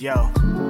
Yo.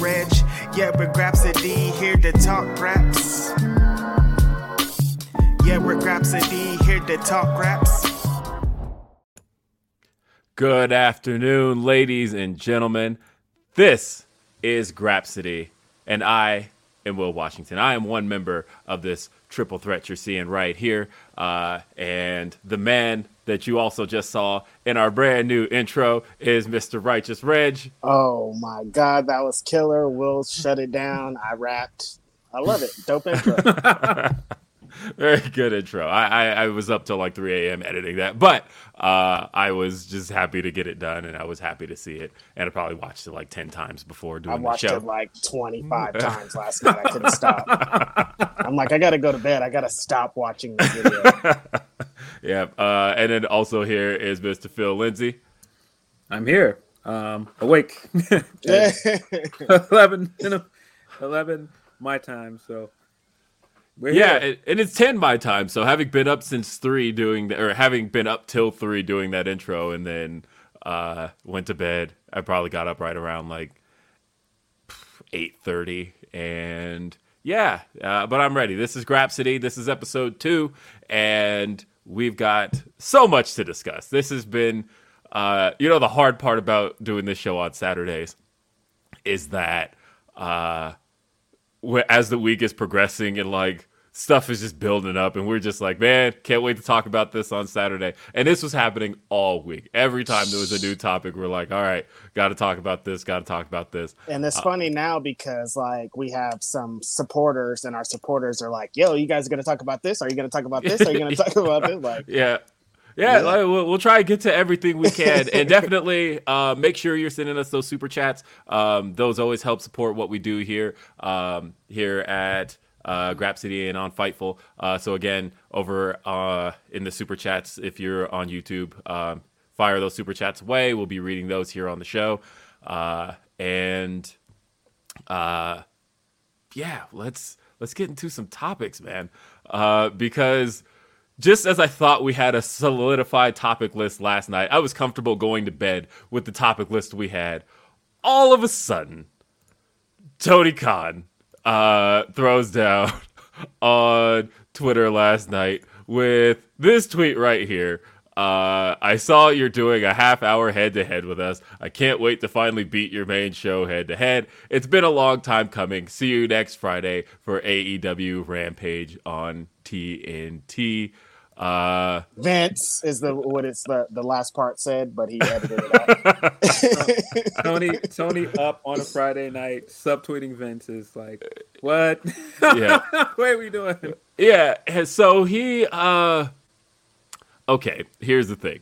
Reg. Yeah, we're Grapsody here to talk raps. Yeah, we're Grapsody here to talk raps. Good afternoon, ladies and gentlemen. This is Grapsody, and I am Will Washington. I am one member of this triple threat you're seeing right here. Uh, and the man that you also just saw in our brand new intro is Mr. Righteous Reg. Oh my God, that was killer. Will shut it down. I rapped. I love it. Dope intro. Very good intro. I, I, I, was up till like 3 a.m. editing that, but uh, I was just happy to get it done, and I was happy to see it. And I probably watched it like 10 times before doing it. I watched it like 25 times last night. I couldn't stop. I'm like, I got to go to bed. I got to stop watching this video. Yeah. Uh, and then also here is Mr. Phil Lindsay. I'm here, um, awake. 11, you know, 11 my time, so we're yeah, here. and it's ten my time. So having been up since three doing the, or having been up till three doing that intro, and then uh, went to bed. I probably got up right around like eight thirty, and yeah, uh, but I'm ready. This is Grapsody. This is episode two, and we've got so much to discuss. This has been, uh, you know, the hard part about doing this show on Saturdays is that. Uh, as the week is progressing and like stuff is just building up and we're just like man can't wait to talk about this on saturday. And this was happening all week. Every time there was a new topic we're like all right got to talk about this got to talk about this. And it's uh, funny now because like we have some supporters and our supporters are like yo you guys are going to talk about this? Are you going to talk about this? Are you going to talk about this like yeah. Yeah, yeah. Like, we'll, we'll, try to get to everything we can, and definitely uh, make sure you're sending us those super chats. Um, those always help support what we do here, um, here at uh, and on Fightful. Uh, so again, over uh, in the super chats, if you're on YouTube, um, fire those super chats away. We'll be reading those here on the show, uh, and uh, yeah, let's let's get into some topics, man, uh, because just as I thought we had a solidified topic list last night, I was comfortable going to bed with the topic list we had. All of a sudden, Tony Khan uh, throws down on Twitter last night with this tweet right here. Uh, I saw you're doing a half hour head to head with us. I can't wait to finally beat your main show head to head. It's been a long time coming. See you next Friday for AEW Rampage on TNT. Uh, Vince is the what it's the, the last part said, but he edited it out. Tony Tony up on a Friday night subtweeting Vince is like, what? Yeah, what are we doing? Yeah, so he uh okay, here's the thing.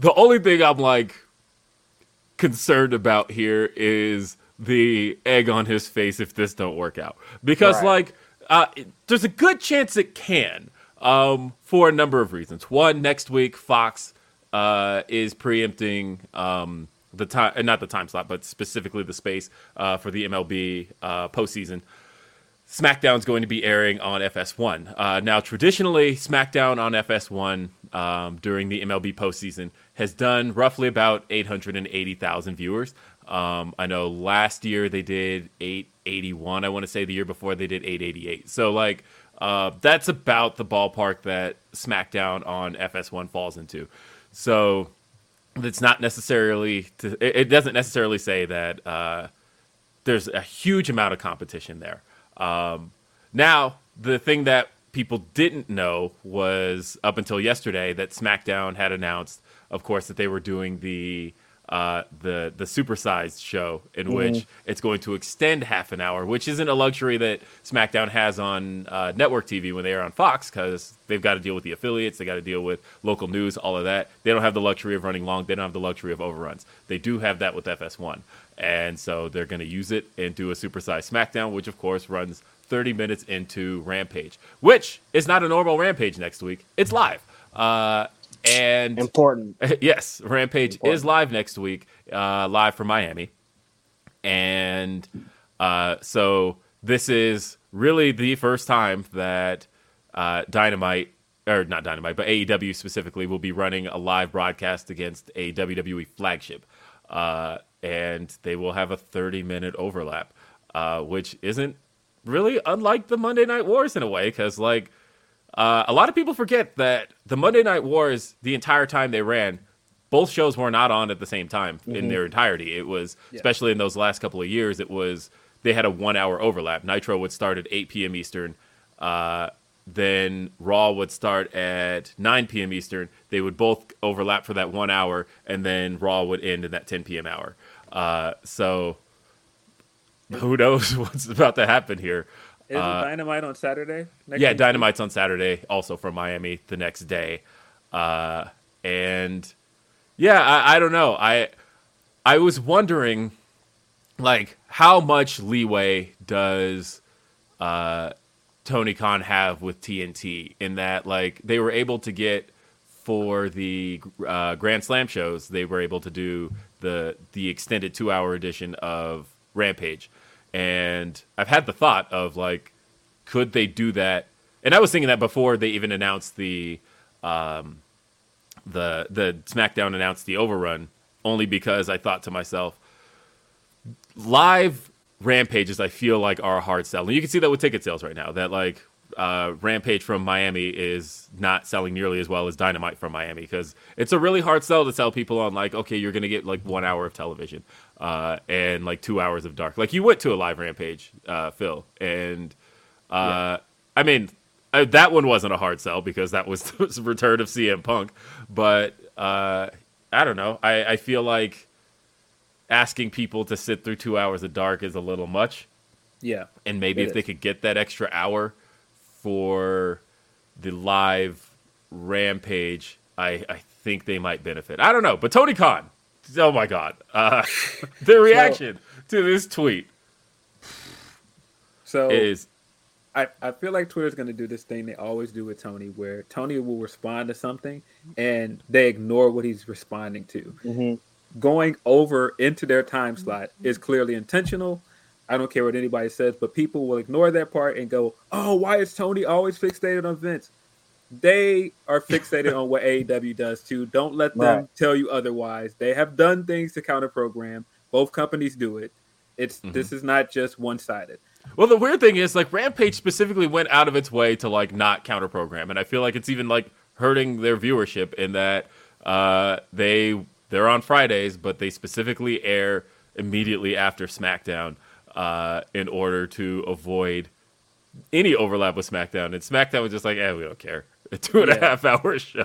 The only thing I'm like concerned about here is the egg on his face if this don't work out. Because right. like uh, there's a good chance it can um, for a number of reasons. One, next week Fox uh, is preempting um, the time, uh, not the time slot, but specifically the space uh, for the MLB uh, postseason. SmackDown is going to be airing on FS1. Uh, now, traditionally, SmackDown on FS1 um, during the MLB postseason has done roughly about 880,000 viewers. Um, I know last year they did 881. I want to say the year before they did 888. So, like, uh, that's about the ballpark that SmackDown on FS1 falls into. So, it's not necessarily, to, it, it, doesn't necessarily say that uh, there's a huge amount of competition there. Um, now, the thing that people didn't know was up until yesterday that SmackDown had announced, of course, that they were doing the uh, the the supersized show in mm-hmm. which it's going to extend half an hour, which isn't a luxury that SmackDown has on uh, network TV when they are on Fox because they've got to deal with the affiliates, they got to deal with local news, all of that. They don't have the luxury of running long. They don't have the luxury of overruns. They do have that with FS1, and so they're going to use it and do a supersized SmackDown, which of course runs 30 minutes into Rampage, which is not a normal Rampage next week. It's live. Uh, and important. yes, Rampage important. is live next week, uh, live from Miami, and uh, so this is really the first time that uh, Dynamite or not Dynamite, but AEW specifically will be running a live broadcast against a WWE flagship, uh, and they will have a 30 minute overlap, uh, which isn't really unlike the Monday Night Wars in a way, because like uh, a lot of people forget that the Monday Night Wars, the entire time they ran, both shows were not on at the same time mm-hmm. in their entirety. It was, yeah. especially in those last couple of years, it was they had a one hour overlap. Nitro would start at 8 p.m. Eastern. Uh, then Raw would start at 9 p.m. Eastern. They would both overlap for that one hour, and then Raw would end in that 10 p.m. hour. Uh, so who knows what's about to happen here? Is uh, Dynamite on Saturday? yeah, Dynamite's on Saturday, also from Miami the next day. Uh, and yeah, I, I don't know. I I was wondering, like, how much leeway does uh, Tony Khan have with TNT in that, like, they were able to get for the uh, Grand Slam shows, they were able to do the the extended two hour edition of Rampage and I've had the thought of like, could they do that? And I was thinking that before they even announced the, um, the the SmackDown announced the overrun, only because I thought to myself, live rampages I feel like are a hard sell, and you can see that with ticket sales right now. That like uh, Rampage from Miami is not selling nearly as well as Dynamite from Miami because it's a really hard sell to sell people on like okay you're gonna get like one hour of television uh, and like two hours of dark. Like you went to a live Rampage, uh, Phil, and uh, yeah. I mean uh, that one wasn't a hard sell because that was the return of CM Punk, but uh, I don't know. I, I feel like asking people to sit through two hours of dark is a little much. Yeah, and maybe if is. they could get that extra hour for the live rampage, I, I think they might benefit. I don't know, but Tony Khan, oh my god, uh, the reaction so, to this tweet. So is I, I feel like Twitter's going to do this thing they always do with Tony, where Tony will respond to something and they ignore what he's responding to. Mm-hmm. Going over into their time slot is clearly intentional. I don't care what anybody says, but people will ignore that part and go, "Oh, why is Tony always fixated on Vince?" They are fixated on what AEW does too. Don't let them right. tell you otherwise. They have done things to counter program. Both companies do it. It's mm-hmm. this is not just one sided. Well, the weird thing is, like Rampage specifically went out of its way to like not counter program, and I feel like it's even like hurting their viewership in that uh, they they're on Fridays, but they specifically air immediately after SmackDown uh, in order to avoid any overlap with SmackDown. And SmackDown was just like, "eh, we don't care." A two and a half Yeah. hour show.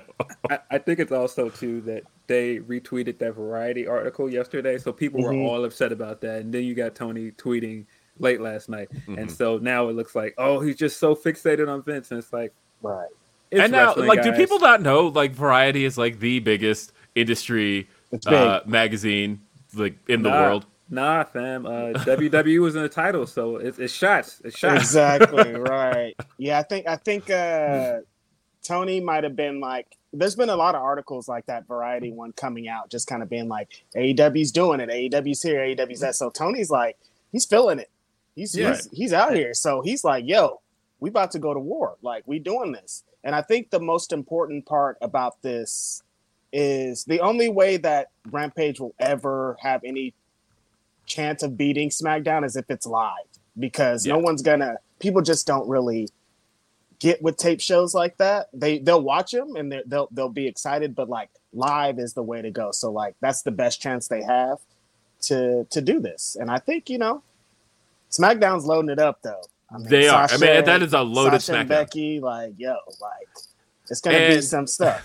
I, I think it's also too that they retweeted that Variety article yesterday, so people Mhm. were all upset about that. And then you got Tony tweeting late last night, Mm-hmm. and so now it looks like, oh, he's just so fixated on Vince, and it's like, Right. it's and now, wrestling, like, do people not know? Like, Variety is like the biggest industry uh, magazine like in the world. Nah, fam. Uh, WWE was in the title, so it's, it's shots. It's shots. exactly right yeah i think i think uh tony might have been like there's been a lot of articles like that variety one coming out just kind of being like aew's doing it aew's here aew's that. So tony's like he's feeling it. He's Yeah. he's, he's out here. So he's like yo we about to go to war. Like we doing this. And i think the most important part about this is the only way that rampage will ever have any chance of beating smackdown is if it's live because no one's gonna people just don't really get with tape shows like that they they'll watch them and they'll they'll be excited but like live is the way to go. So like that's the best chance they have to to do this. And i think you know smackdown's loading it up though. I mean, They are. I mean, that is a loaded Sasha and SmackDown. becky like yo like it's gonna be some stuff.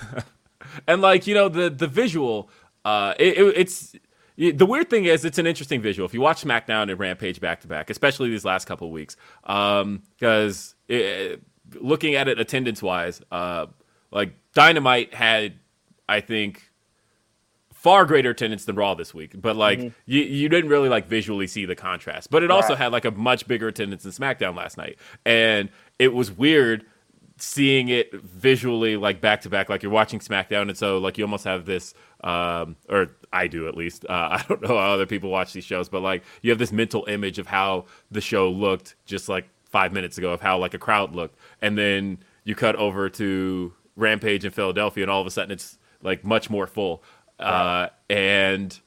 and like you know the the visual uh it, it- it's the weird thing is it's an interesting visual. If you watch smackdown and rampage back to back especially these last couple of weeks. Um because looking at it attendance wise uh like dynamite had i think far greater attendance than raw this week. But like you, you didn't really like visually see the contrast. But it also had like a much bigger attendance than smackdown last night. And it was weird seeing it visually like back to back like you're watching smackdown and so like you almost have this um or i do at least. Uh, i don't know how other people watch these shows but like you have this mental image of how the show looked just like five minutes ago of how like a crowd looked and then you cut over to rampage in philadelphia and all of a sudden it's like much more full uh and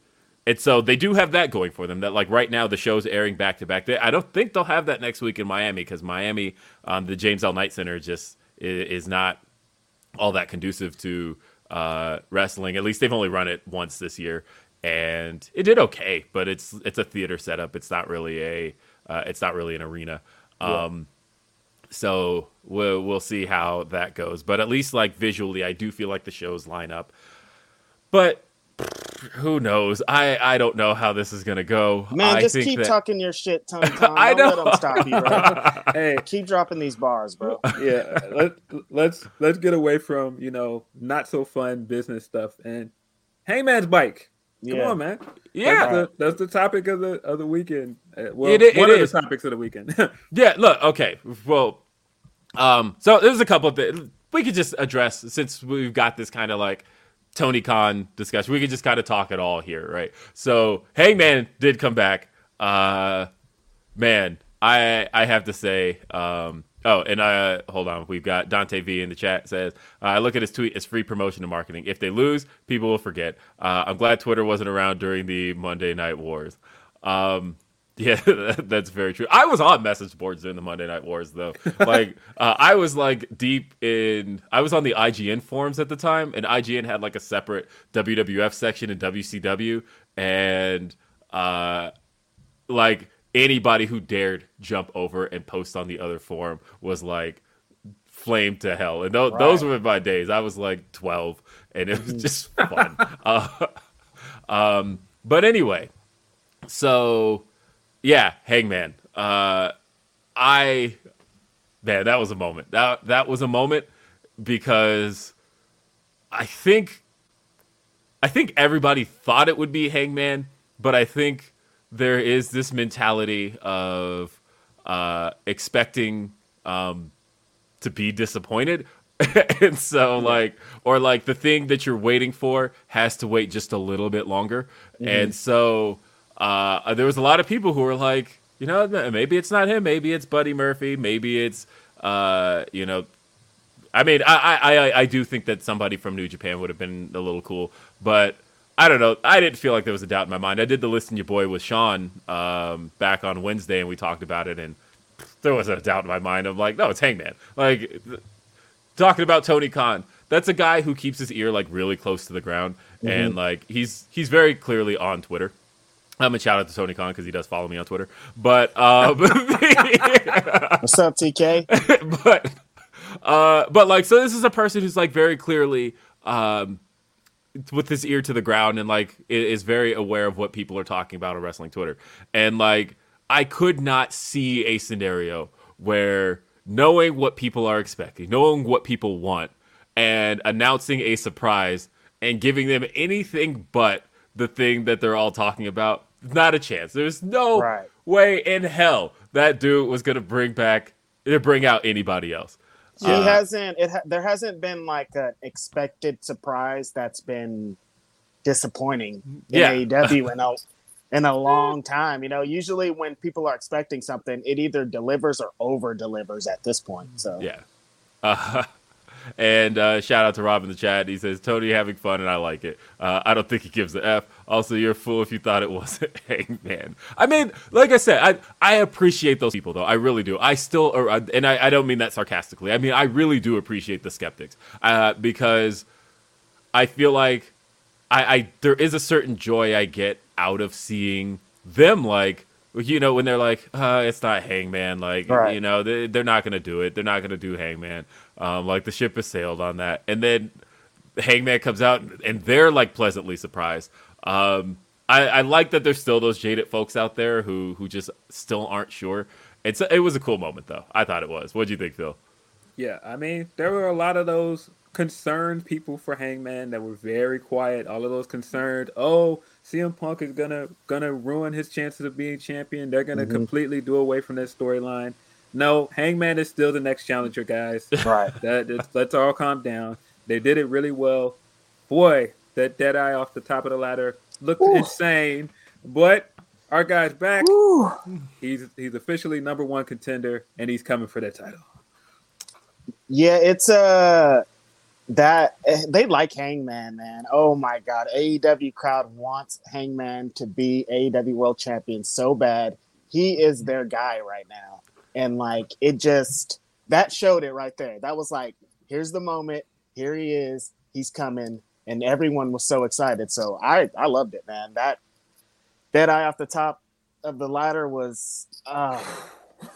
and so they do have that going for them. That like right now the show's airing back to back. I don't think they'll have that next week in Miami because Miami, um, the James L. Knight Center, just is, is not all that conducive to uh, wrestling. At least they've only run it once this year, and it did okay. But it's it's a theater setup. It's not really a uh, it's not really an arena. Um, so we'll we'll see how that goes. But at least like visually, I do feel like the shows line up. But who knows? I I don't know how this is gonna go. man I just think keep that- talking your shit Tony Khan. I Don't know. let them stop you bro hey, keep dropping these bars bro yeah, let, let's let's get away from you know not so fun business stuff and Hangman's bike. Come Yeah. on, man. Yeah. that's the, that's the topic of the of the weekend. Uh, well, It i- one it of is. the topics of the weekend. Yeah, look, okay. Well, um, so there's a couple of things we could just address since we've got this kind of like Tony Khan discussion. We could just kind of talk it all here, right? So Hangman did come back. Uh, man, I I have to say, um, oh, and uh, hold on, we've got Dante V in the chat says, I look at his tweet as free promotion and marketing. If they lose, people will forget. Uh, I'm glad Twitter wasn't around during the Monday Night Wars. Um, yeah, that's very true. I was on message boards during the Monday Night Wars, though. Like, uh, I was like deep in. I was on the IGN forums at the time, and IGN had like a separate WWF section and WCW, and uh, like anybody who dared jump over and post on the other forum was like flamed to hell. And th- those were my days. I was like 12 and it was just fun. uh, um, but anyway, so yeah, Hangman. Uh, I man, that was a moment. That that was a moment because I think I think everybody thought it would be Hangman, but I think there is this mentality of uh, expecting um, to be disappointed. and so like or like the thing that you're waiting for has to wait just a little bit longer and so uh there was a lot of people who were like you know maybe it's not him maybe it's buddy murphy maybe it's uh you know I mean, I, I, I, I do think that somebody from New Japan would have been a little cool, but I don't know. I didn't feel like there was a doubt in my mind. I did the listen your boy with Sean um, back on Wednesday, and we talked about it, and there wasn't a doubt in my mind. I'm like, no, it's Hangman. Like talking about Tony Khan. that's a guy who keeps his ear like really close to the ground, Mm-hmm. and like he's he's very clearly on Twitter. I'm a shout out to Tony Khan because he does follow me on Twitter. But uh, What's up, TK? but uh, but like so this is a person who's like very clearly um, with his ear to the ground and like is very aware of what people are talking about on wrestling Twitter. And like I could not see a scenario where knowing what people are expecting, knowing what people want, and announcing a surprise and giving them anything but the thing that they're all talking about, not a chance. There's no Right. way in hell that dude was gonna bring back to bring out anybody else. He Uh, hasn't. It ha- there hasn't been like an expected surprise that's been disappointing in Yeah. AEW in a in a long time. You know, usually when people are expecting something, it either delivers or over delivers at this point. So Yeah. Uh, and uh, shout out to Rob in the chat. He says, Tony having fun and I like it. Uh, I don't think he gives the F. Also, you're a fool if you thought it wasn't Hangman. I mean, like I said, I, I appreciate those people, though. I really do. I still, or, uh, and I, I don't mean that sarcastically. I mean, I really do appreciate the skeptics uh, because I feel like I, I there is a certain joy I get out of seeing them like you know when they're like uh, it's not Hangman like Right. you know they, they're not gonna do it they're not gonna do Hangman um, like the ship has sailed on that. And then Hangman comes out and they're like pleasantly surprised. Um, I, I like that there's still those jaded folks out there who who just still aren't sure. It's it was a cool moment though. I thought it was. What do you think Phil? Yeah, I mean, there were a lot of those concerned people for Hangman that were very quiet. All of those concerned, oh, CM Punk is gonna gonna ruin his chances of being champion. They're gonna completely do away from that storyline. No, Hangman is still the next challenger, guys. right. that let's all calm down. They did it really well. Boy, that dead eye off the top of the ladder looked insane. But our guy's back. He's he's officially number one contender, and he's coming for that title. Yeah, it's uh that eh, they like Hangman, man. Oh my god, AEW crowd wants Hangman to be AEW World Champion so bad. He is their guy right now, and like it just that showed it right there. That was like, here's the moment. Here he is. He's coming, and everyone was so excited. So I I loved it, man. That that eye off the top of the ladder was. uh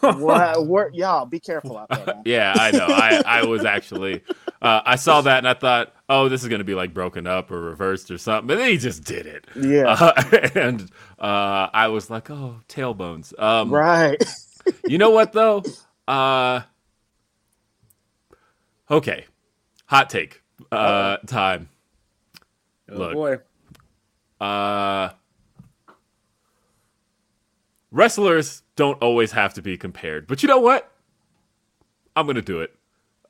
what, what y'all be careful out there man. Yeah, I know. I, I was actually, uh, I saw that and I thought, oh, this is going to be like broken up or reversed or something. But then he just did it. Yeah. Uh, and uh, I was like, oh, tailbones. Um, Right. You know what, though? Uh, okay. Hot take uh, time. Oh Look. boy. Uh, wrestlers don't always have to be compared, but you know what? I'm gonna do it.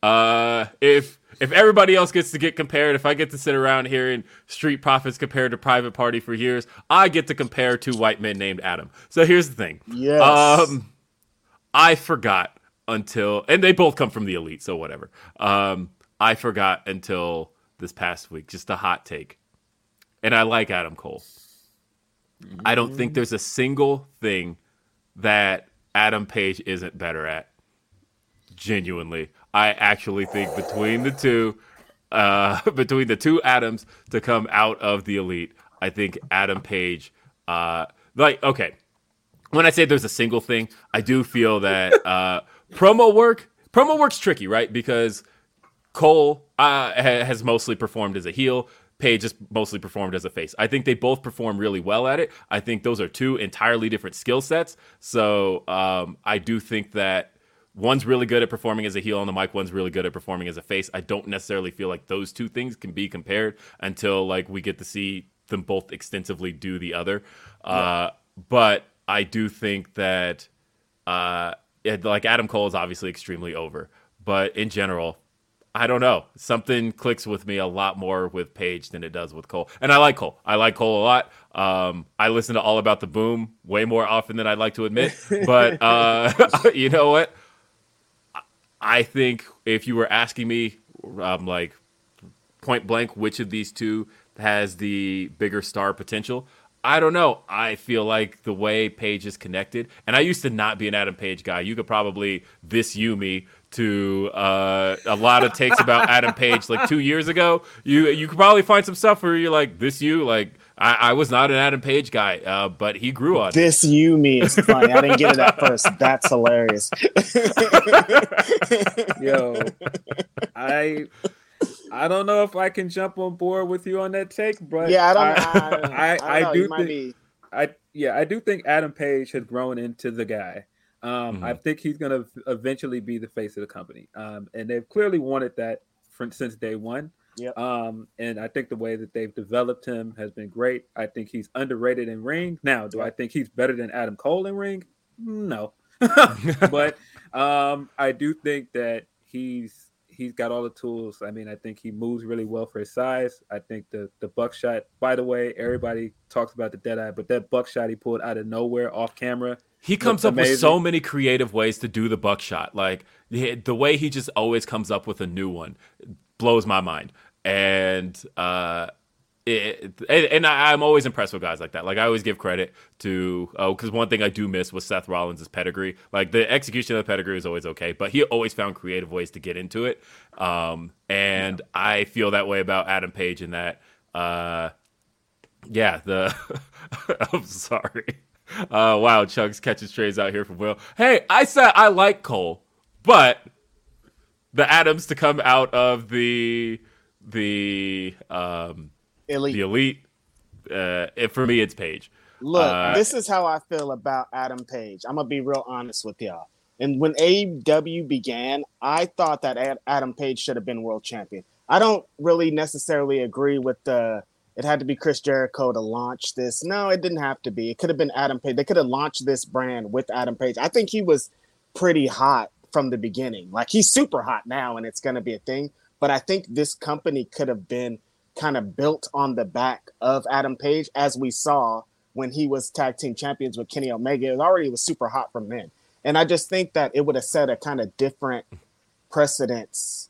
Uh, if if everybody else gets to get compared, if I get to sit around hearing Street Profits compared to Private Party for years, I get to compare two white men named Adam. So here's the thing. Yes. Um, I forgot until, and they both come from the elite, so whatever. Um, I forgot until this past week. Just a hot take, and I like Adam Cole. I don't think there's a single thing that Adam Page isn't better at. Genuinely, I actually think between the two, uh, between the two Adams to come out of the elite, I think Adam Page, uh, like okay, when I say there's a single thing, I do feel that uh, promo work, promo work's tricky, right? Because Cole uh, has mostly performed as a heel. Page has mostly performed as a face. I think they both perform really well at it. I think those are two entirely different skill sets. So um, I do think that one's really good at performing as a heel on the mic. One's really good at performing as a face. I don't necessarily feel like those two things can be compared until like we get to see them both extensively do the other. Uh, but I do think that uh, it, like Adam Cole is obviously extremely over, but in general, I don't know. Something clicks with me a lot more with Page than it does with Cole, and I like Cole. I like Cole a lot. Um, I listen to All About the Boom way more often than I'd like to admit, but uh, you know what? I think if you were asking me, um, like point blank, which of these two has the bigger star potential, I don't know. I feel like the way Page is connected, and I used to not be an Adam Page guy. You could probably this you me to uh, a lot of takes about Adam Page like two years ago. You you could probably find some stuff where you're like this you like I, I was not an Adam Page guy, uh, but he grew on this. You me is funny. I didn't get it at first. That's hilarious. Yo, I I don't know if I can jump on board with you on that take, but yeah, I don't. I, I, I, I do think be... I yeah, I do think Adam Page has grown into the guy. Um, mm-hmm. I think he's going to eventually be the face of the company, um, and they've clearly wanted that for, since day one. Yep. Um, and I think the way that they've developed him has been great. I think he's underrated in ring. Now, do I think he's better than Adam Cole in ring? No, but um, I do think that he's he's got all the tools. I mean, I think he moves really well for his size. I think the the buckshot. By the way, everybody talks about the dead eye, but that buckshot he pulled out of nowhere off camera. He comes up amazing. with so many creative ways to do the buckshot. Like the, the way he just always comes up with a new one blows my mind. And uh, it, and, I'm always impressed with guys like that. Like I always give credit to oh, because one thing I do miss was Seth Rollins' pedigree. Like the execution of the pedigree is always okay, but he always found creative ways to get into it. Um, and yeah. I feel that way about Adam Page in that. Uh, yeah, the I'm sorry. Uh, wow, Chugs catches trays out here from Will. Hey, I said I like Cole, but the Adams to come out of the the um elite. The elite. Uh, it, for me, it's Page. Look, uh, this is how I feel about Adam Page. I'm gonna be real honest with y'all. And when AEW began, I thought that Adam Page should have been world champion. I don't really necessarily agree with the. It had to be Chris Jericho to launch this. No, it didn't have to be. It could have been Adam Page. They could have launched this brand with Adam Page. I think he was pretty hot from the beginning. Like he's super hot now, and it's going to be a thing. But I think this company could have been kind of built on the back of Adam Page, as we saw when he was tag team champions with Kenny Omega. It already was super hot from then. And I just think that it would have set a kind of different precedence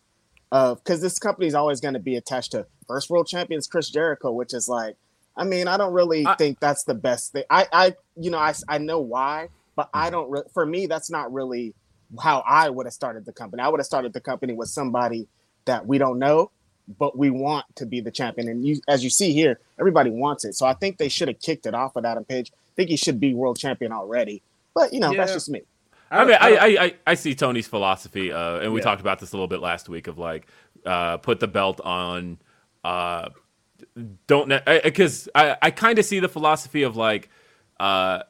of because this company is always going to be attached to first world champions Chris Jericho, which is like, I mean, I don't really I, think that's the best thing. I, I, you know, I, I know why, but I don't. Re- for me, that's not really how I would have started the company. I would have started the company with somebody that we don't know but we want to be the champion. And you, as you see here, everybody wants it. So I think they should have kicked it off with Adam Page. I think he should be world champion already. But you know, yeah. that's just me. I, mean, I, I, I, see Tony's philosophy, uh, and we yeah. talked about this a little bit last week of like, uh, put the belt on, uh, don't because I, I kind of see the philosophy of like, uh,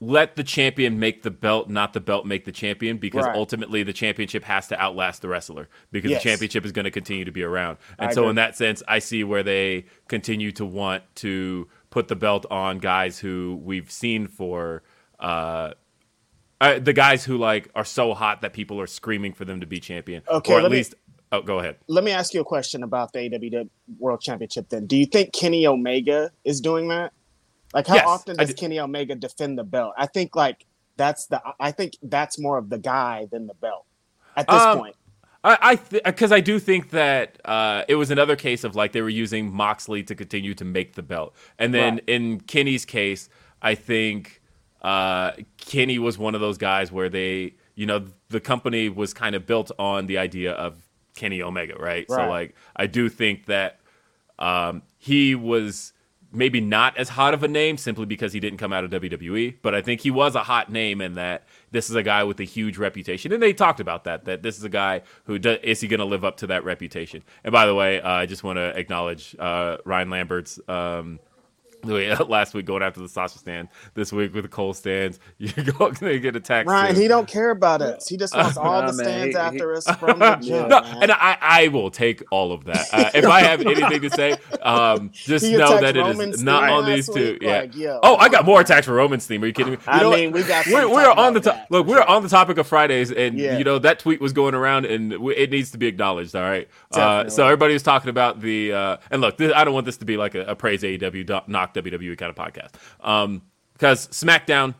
let the champion make the belt, not the belt make the champion, because right. ultimately the championship has to outlast the wrestler because yes. the championship is going to continue to be around. And I so, agree. in that sense, I see where they continue to want to put the belt on guys who we've seen for. Uh, uh, the guys who like are so hot that people are screaming for them to be champion, okay, or at least. Me, oh, go ahead. Let me ask you a question about the AEW World Championship. Then, do you think Kenny Omega is doing that? Like how yes, often does Kenny Omega defend the belt? I think like that's the I think that's more of the guy than the belt at this um, point. I because I, th- I, do think that uh, it was another case of like they were using Moxley to continue to make the belt, and then right. in Kenny's case, I think uh, Kenny was one of those guys where they, you know, the company was kind of built on the idea of Kenny Omega, right? right. So like I do think that um, he was maybe not as hot of a name simply because he didn't come out of WWE, but I think he was a hot name in that this is a guy with a huge reputation. And they talked about that, that this is a guy who do, is he going to live up to that reputation? And by the way, uh, I just want to acknowledge uh, Ryan Lambert's um, last week going after the Sasha stand. This week with the Cole stands, you're going to get attacked. Ryan, soon. he don't care about us. He just wants all the stands he, after he, us from the gym. No, and I, I will take all of that. Uh, if I have anything to say, um, just know that it is not on these two. Yeah. Like, oh, I got more attacks for Roman's theme. Are you kidding me? You I mean, we got. We're, we're on the top. Look, we're on the topic of Fridays, and yeah. you know that tweet was going around, and it needs to be acknowledged. All right. Uh, so everybody was talking about the uh, and look, this, I don't want this to be like a, a praise AEW, knock WWE kind of podcast podcast. Um, because SmackDown,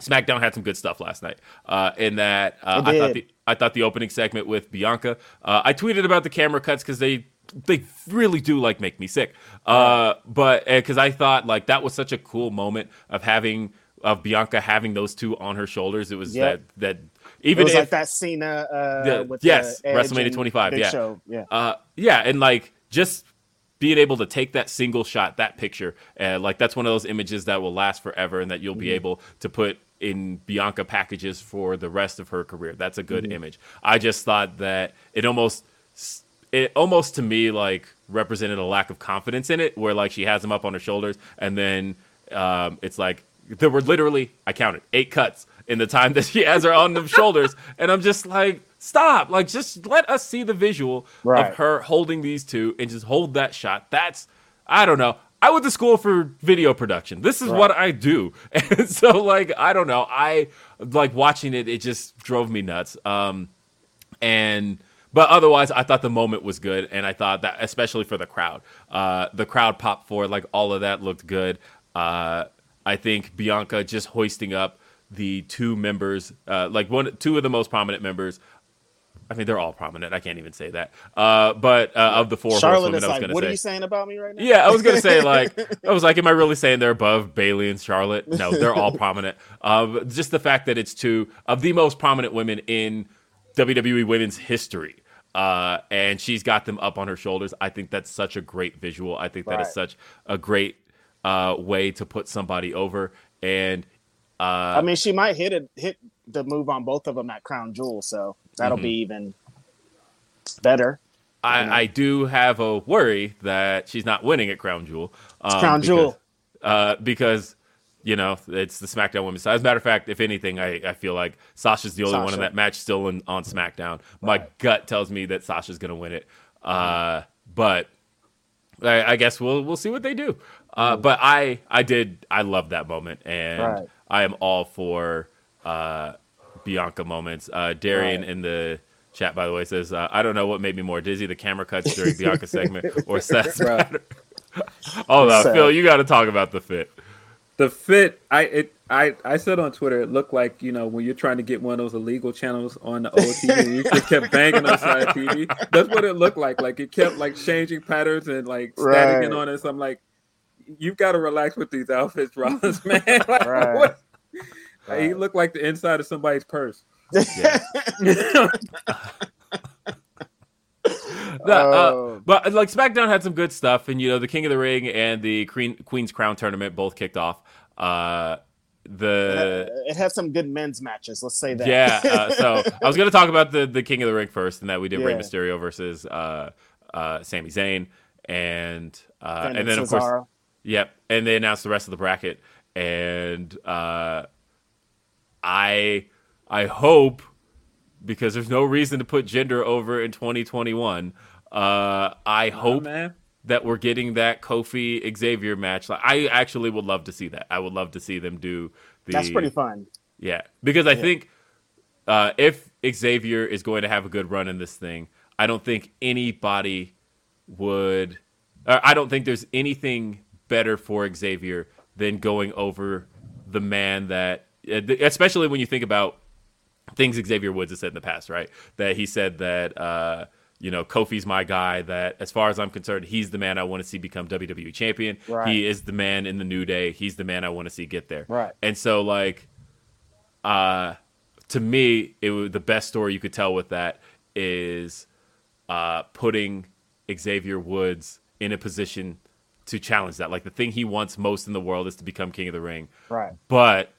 SmackDown had some good stuff last night. Uh, in that uh, I thought the I thought the opening segment with Bianca. Uh, I tweeted about the camera cuts because they they really do like make me sick. Uh, but because I thought like that was such a cool moment of having of Bianca having those two on her shoulders. It was Yep. that that even it was if like that Cena uh, the- with yes, WrestleMania 25, yeah. Show. yeah. uh, yeah, and like just being able to take that single shot, that picture, and like that's one of those images that will last forever, and that you'll Mm-hmm. be able to put in Bianca packages for the rest of her career. That's a Mm-hmm. good image. I just thought that it almost, it almost to me like represented a lack of confidence in it, where like she has them up on her shoulders, and then um, it's like there were literally I counted eight cuts in the time that she has her on the shoulders, and I'm just like, stop! Like, just let us see the visual Right. of her holding these two and just hold that shot. That's I don't know. I went to school for video production. This is what I do, and so like I don't know. I like watching it. It just drove me nuts. Um, and but otherwise i thought the moment was good and i thought that especially for the crowd uh the crowd popped for like all of that looked good uh i think bianca just hoisting up the two members uh like one two of the most prominent members i mean they're all prominent i can't even say that uh but uh, of the four Charlotte horsewomen is i was like, gonna what are you saying about me right now? yeah, I was gonna say like I was like, am I really saying they're above Bayley and Charlotte? No, they're all prominent. Um, just the fact that it's two of the most prominent women in WWE women's history, uh, and she's got them up on her shoulders. I think that's such a great visual. I think that is Right. such a great uh, way to put somebody over. And uh, I mean, she might hit it, hit the move on both of them at Crown Jewel, so that'll Mm-hmm. be even better. I, I do have a worry that she's not winning at Crown Jewel. Um, Crown because, Jewel. Uh, because, you know, it's the SmackDown women's side. As a matter of fact, if anything, I, I feel like Sasha's the only one in that match still in, on SmackDown. My gut tells me that Sasha's going to win it. Uh, but I, I guess we'll we'll see what they do. Uh, but I I did I love that moment, and Right. I am all for uh, Bianca moments. Uh, Darian Right. in the chat, by the way, says uh, I don't know what made me more dizzy: the camera cuts during Bianca segment or Seth's. Right. pattern." oh no, Seth. Phil, you got to talk about the fit. The fit, I it I I said on Twitter, it looked like you know when you're trying to get one of those illegal channels on the old TV, you just kept banging on side TV. That's what it looked like. Like it kept like changing patterns and like Right. on it. So I'm like, you've got to relax with these outfits, Rollins, man. Like, Right. what? Like, he looked like the inside of somebody's purse. No, uh, Oh. but like SmackDown had some good stuff, and you know the King of the Ring and the Queen Queen's Crown tournament both kicked off. Uh, the it had some good men's matches. Let's say that. yeah, uh, so I was going to talk about the the King of the Ring first, and that we did Rey Mysterio versus uh, uh, Sami Zayn, and uh, Finn and then of course, yep, and they announced the rest of the bracket, and uh, I I hope because there's no reason to put gender over in 2021. Uh, I hope man. that we're getting that Kofi Xavier match. Like, I actually would love to see that. I would love to see them do the. that's pretty fun. Yeah, because I think uh, if Xavier is going to have a good run in this thing, I don't think anybody would. I don't think there's anything better for Xavier than going over the man that, uh, especially when you think about things Xavier Woods has said in the past, right? That he said that uh, you know Kofi's my guy. That as far as I'm concerned, he's the man I want to see become WWE champion. Right. He is the man in the New Day. He's the man I want to see get there. Right. And so like, uh, to me, it was the best story you could tell with that is uh, putting Xavier Woods in a position to challenge that. Like the thing he wants most in the world is to become King of the Ring. Right. But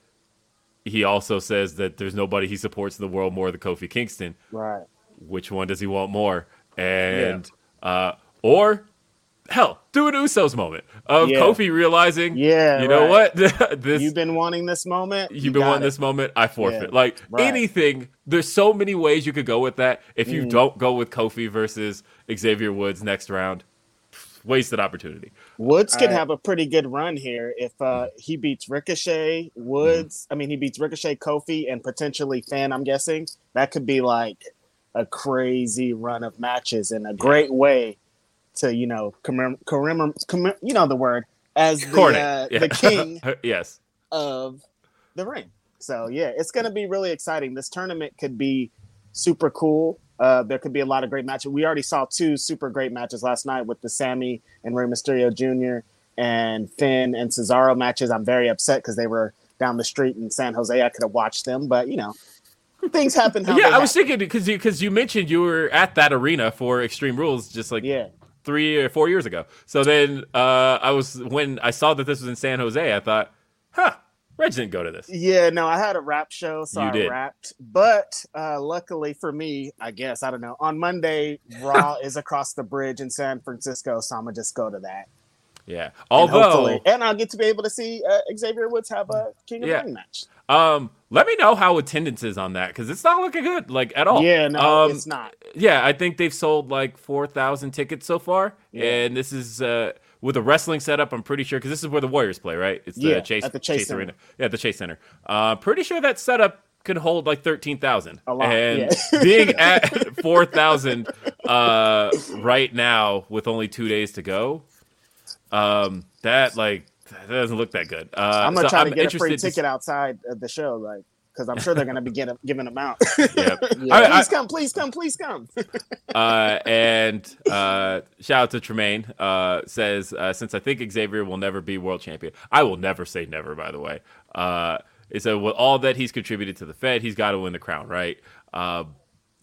he also says that there's nobody he supports in the world more than Kofi Kingston. Right. Which one does he want more? And uh, or hell, do an Usos moment of Yeah. Kofi realizing, Yeah, you know right. what, this You've been wanting this moment. you've you been wanting it. this moment. I forfeit. Yeah. Like Right. anything, there's so many ways you could go with that. If you Mm. don't go with Kofi versus Xavier Woods next round, wasted opportunity. Woods could have a pretty good run here if uh, he beats Ricochet, Woods. I mean, he beats Ricochet, Kofi, and potentially Finn. I'm guessing that could be like a crazy run of matches and a great way to you know commem- commem- you know the word as the, uh, Yeah. the king yes. of the ring. So yeah, it's going to be really exciting. This tournament could be super cool. Uh, there could be a lot of great matches. We already saw two super great matches last night with the Sami and Rey Mysterio Jr. and Finn and Cesaro matches. I'm very upset because they were down the street in San Jose. I could have watched them, but you know, things happen. yeah, I was thinking because you because you mentioned you were at that arena for Extreme Rules just like yeah. three or four years ago. So then uh, I was when I saw that this was in San Jose, I thought, huh. Reg didn't go to this. Yeah, no, I had a rap show, so You I did. rapped. But uh, luckily for me, I guess I don't know. On Monday, Raw is across the bridge in San Francisco, so I'm gonna just go to that. Yeah. Although, hopefully- and I'll get to be able to see uh, Xavier Woods have a King of Yeah. Ring match. um, let me know how attendance is on that because it's not looking good, like at all. Yeah, no, Um, it's not. Yeah, I think they've sold like four thousand tickets so far, Yeah. and this is uh, with a wrestling setup. I'm pretty sure because this is where the Warriors play, right? It's the Yeah, Chase at the Chase Center. Arena. Yeah, at the Chase Center. Uh, pretty sure that setup could hold like thirteen thousand. A lot, and yeah. being at four thousand uh, right now with only two days to go, um, that like that doesn't look that good. Uh, I'm gonna so try I'm to get a free interested to ticket outside of the show, like because I'm sure they're gonna be getting giving them out. Yeah. please I- I- come, please come, please come. uh, and uh, shout out to Tremaine uh, says uh, since I think Xavier will never be world champion, I will never say never. By the way, uh, so with all that he's contributed to the Fed, he's got to win the crown, right? Uh,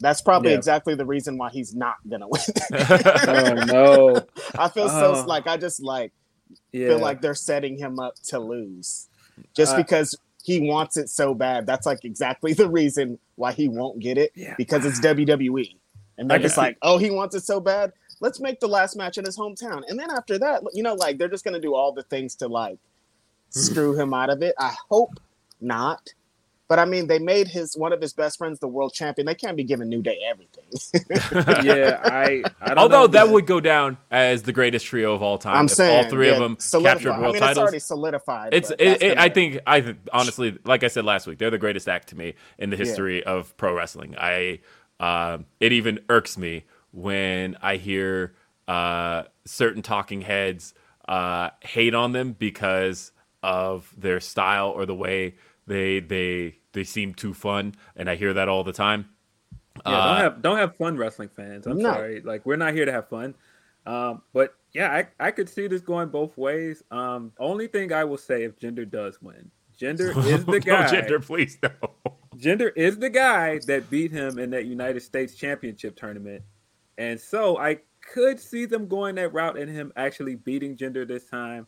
That's probably Yeah. exactly the reason why he's not gonna win. Oh no. I feel so Oh. like I just like Yeah. feel like they're setting him up to lose just Uh, because he wants it so bad. That's like exactly the reason why he won't get it Yeah. because it's WWE. And they're just like, oh, he wants it so bad. Let's make the last match in his hometown. And then after that, you know, like they're just going to do all the things to like mm. screw him out of it. I hope not. But I mean, they made his one of his best friends the world champion. They can't be giving New Day everything. yeah, I. I don't although know. that would go down as the greatest trio of all time. I'm if saying all three yeah, of them solidified. captured I world mean, it's already solidified. It's it, it, I think I th- honestly, like I said last week, they're the greatest act to me in the Yeah. history of pro wrestling. I um, it even irks me when I hear uh, certain talking heads uh, hate on them because of their style or the way they they they seem too fun, and I hear that all the time. Yeah, Uh, don't have don't have fun, wrestling fans. I'm No. sorry. Like we're not here to have fun. Um, but yeah, I, I could see this going both ways. Um, only thing I will say if Jinder does win, Jinder is the no, guy. Jinder, please no. Jinder is the guy that beat him in that United States Championship tournament, and so I could see them going that route and him actually beating Jinder this time.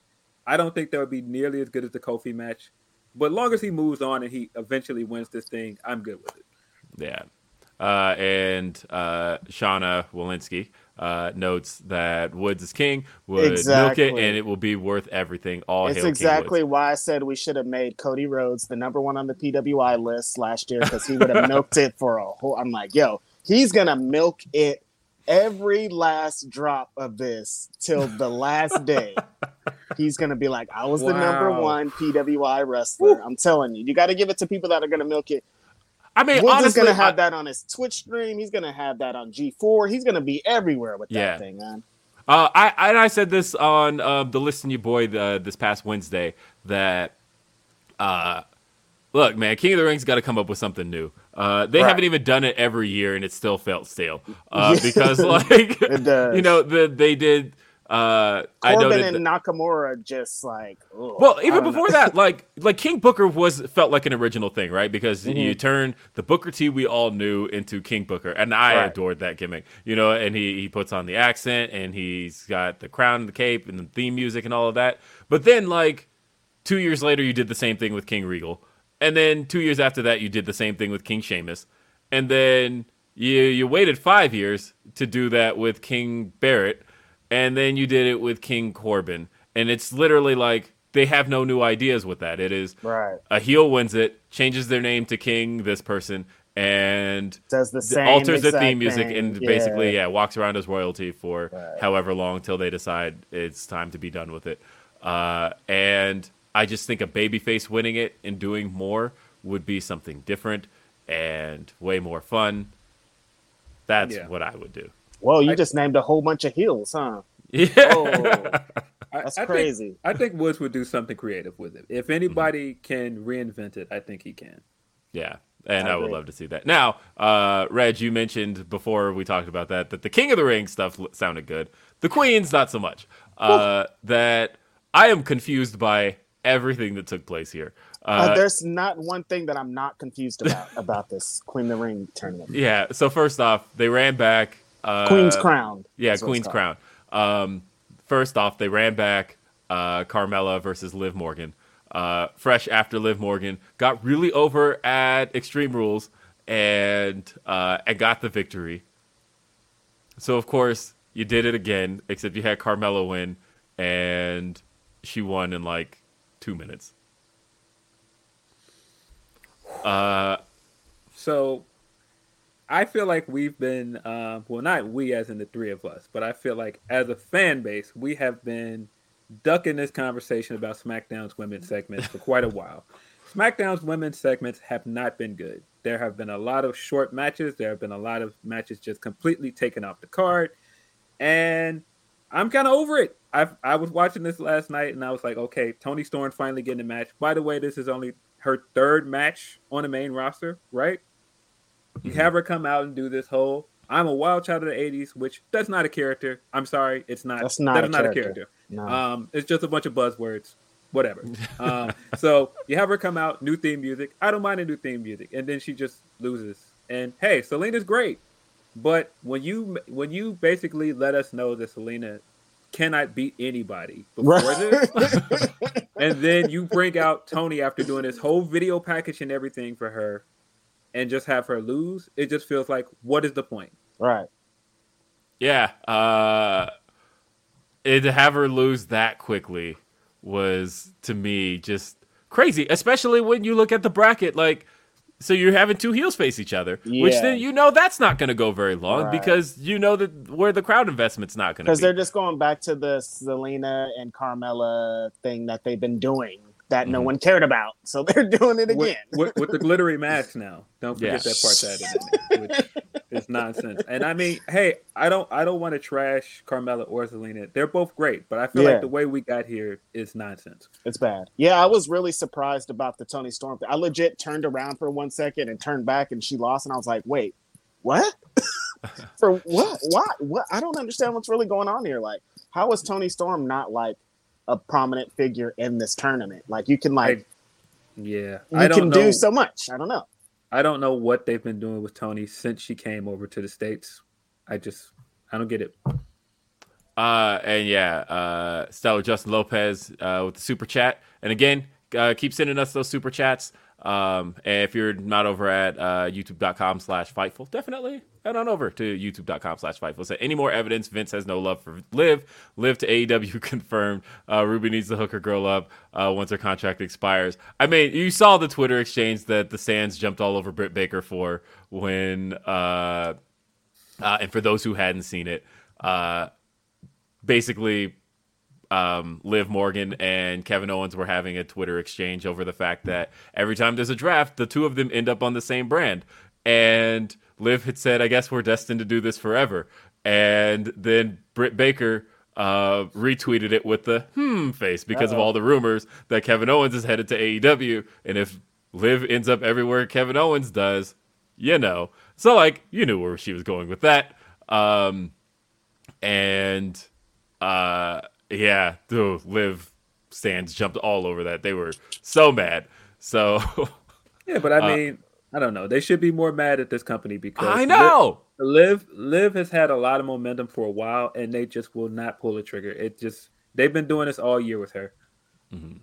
I don't think that would be nearly as good as the Kofi match, but long as he moves on and he eventually wins this thing, I'm good with it. Yeah. Uh, and uh, Shauna Walensky uh, notes that Woods is king, would milk it, and it will be worth everything. All It's hail exactly why I said we should have made Cody Rhodes the number one on the PWI list last year because he would have milked it for a whole. I'm like, yo, he's gonna milk it every last drop of this till the last day. He's gonna be like, I was the number one PWI wrestler. I'm telling you, you got to give it to people that are gonna milk it. I mean, Woods is honestly, gonna have I- that on his Twitch stream. He's gonna have that on G4. He's gonna be everywhere with Yeah. that thing, man. Uh, I and I said this on uh, the Listen You Boy uh, this past Wednesday that uh, look, man, King of the Ring's got to come up with something new. Uh, they Right. haven't even done it every year, and it still felt stale uh, because, like, you know, the they did. Uh, I know Corbin that and Nakamura just like ugh, Well, even don't know. before that, like like King Booker was felt like an original thing, right? Because Mm-hmm. you turned the Booker T we all knew into King Booker, and I Right. adored that gimmick. You know, and he he puts on the accent, and he's got the crown and the cape and the theme music and all of that. But then, like two years later, you did the same thing with King Regal, and then two years after that, you did the same thing with King Sheamus, and then you you waited five years to do that with King Barrett, and then you did it with King Corbin, and it's literally like they have no new ideas with that. It is Right. a heel wins it, changes their name to King this person, and does the same alters the theme music thing. and Yeah. basically yeah walks around as royalty for Right. however long till they decide it's time to be done with it. Uh, and I just think a babyface winning it and doing more would be something different and way more fun. That's Yeah. what I would do. Whoa, you I- just named a whole bunch of heels, huh? Yeah. Oh, I- that's I think- crazy. I think Woods would do something creative with it. If anybody can reinvent it, I think he can. Yeah. And I, I would love to see that. Now, uh, Reg, you mentioned before we talked about that that the King of the Ring stuff sounded good. The Queens, not so much. Uh, that I am confused by everything that took place here. Uh, uh, there's not one thing that I'm not confused about about this Queen of the Ring tournament. Yeah. So first off, they ran back. Uh, Queen's Crown. Yeah, Queen's Crown. Um, first off, they ran back uh, Carmella versus Liv Morgan. Uh, fresh after Liv Morgan got really over at Extreme Rules and uh, and got the victory. So of course you did it again, except you had Carmella win, and she won in like two minutes. Uh, so I feel like we've been, uh, well, not we as in the three of us, but I feel like as a fan base, we have been ducking this conversation about SmackDown's women's segments for quite a while. SmackDown's women's segments have not been good. There have been a lot of short matches. There have been a lot of matches just completely taken off the card. And I'm kind of over it. I I was watching this last night and I was like, okay, Toni Storm finally getting a match. By the way, this is only her third match on the main roster, right? You mm-hmm. have her come out and do this whole I'm a wild child of the 80s, which that's not a character. I'm sorry, it's not. That's not, that a, not character. a character. No. Um, it's just a bunch of buzzwords, whatever. um, so you have her come out, new theme music. I don't mind a new theme music, and then she just loses. And hey, Zelina's great, but when you when you basically let us know that Zelina cannot beat anybody before right. this. and then you bring out Toni after doing this whole video package and everything for her and just have her lose. It just feels like what is the point? Right. Yeah. Uh it, to have her lose that quickly was to me just crazy, especially when you look at the bracket like so you're having two heels face each other, yeah. which then you know that's not going to go very long right. because you know that where the crowd investment's not going to. Because they're just going back to the Zelina and Carmella thing that they've been doing that mm-hmm. no one cared about, so they're doing it again with, with, with the glittery mask now. Don't forget yeah. that part that added in there, it's nonsense. And I mean, hey, I don't I don't want to trash Carmella or Zelina. They're both great, but I feel yeah. like the way we got here is nonsense. It's bad. Yeah, I was really surprised about the Toni Storm. Thing. I legit turned around for one second and turned back, and she lost, and I was like, wait, what? for what? Why? What? I don't understand what's really going on here. Like, how is Toni Storm not like a prominent figure in this tournament? Like, you can like. I, yeah, you I can know. do so much. I don't know. I don't know what they've been doing with Toni since she came over to the states. I just I don't get it. Uh and yeah, uh Stellar Justin Lopez uh with the super chat. And again, uh, keep sending us those super chats. Um, and if you're not over at uh, youtube.com slash fightful, definitely head on over to youtube.com slash fightful. So any more evidence Vince has no love for Liv. Liv to AEW confirmed. Uh, Ruby needs to hook her girl up uh, once her contract expires. I mean, you saw the Twitter exchange that the Sands jumped all over Britt Baker for when, uh, uh and for those who hadn't seen it, uh, basically um, Liv Morgan and Kevin Owens were having a Twitter exchange over the fact that every time there's a draft, the two of them end up on the same brand. And Liv had said, I guess we're destined to do this forever. And then Britt Baker uh, retweeted it with the hmm face because Uh-oh. of all the rumors that Kevin Owens is headed to AEW. And if Liv ends up everywhere Kevin Owens does, you know. So, like, you knew where she was going with that. Um, and uh, yeah, dude, Liv stands jumped all over that. They were so mad. So yeah, but I uh, mean, I don't know. They should be more mad at this company because I know live Liv has had a lot of momentum for a while, and they just will not pull the trigger. It just they've been doing this all year with her. Mm-hmm.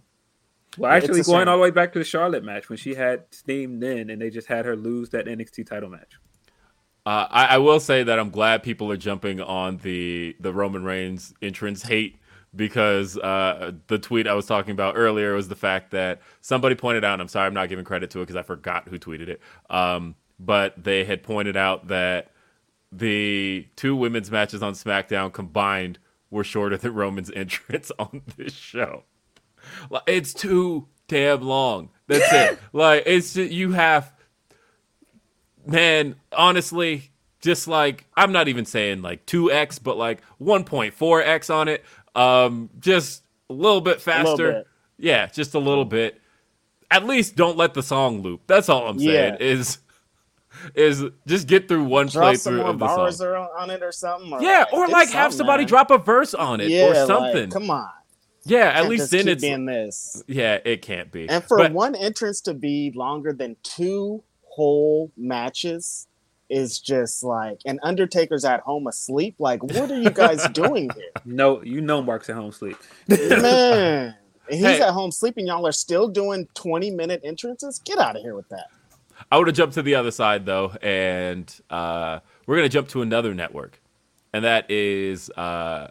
Well, actually, going all the way back to the Charlotte match when she had steam then, and they just had her lose that NXT title match. Uh, I, I, will say that I'm glad people are jumping on the the Roman Reigns entrance hate because uh, the tweet I was talking about earlier was the fact that somebody pointed out, and I'm sorry, I'm not giving credit to it because I forgot who tweeted it, um, but they had pointed out that the two women's matches on SmackDown combined were shorter than Roman's entrance on this show. It's too damn long. That's it. Like it's just, you have, man. Honestly, just like I'm not even saying like 2x, but like 1.4x on it. Um, just a little bit faster. Little bit. Yeah, just a little bit. at least don't let the song loop. That's all I'm saying. Yeah. Is is just get through one drop playthrough of the bars song. on it or something. Or yeah, like, or like have somebody man. drop a verse on it yeah, or something. Like, come on. Yeah, at least then it's being this. Yeah, it can't be. And for but, one entrance to be longer than two whole matches is just like and Undertaker's at home asleep. Like, what are you guys doing here? No, you know Mark's at home sleep. Man. he's hey. at home sleeping. Y'all are still doing 20 minute entrances. Get out of here with that. I would have jumped to the other side though, and uh, we're gonna jump to another network, and that is uh,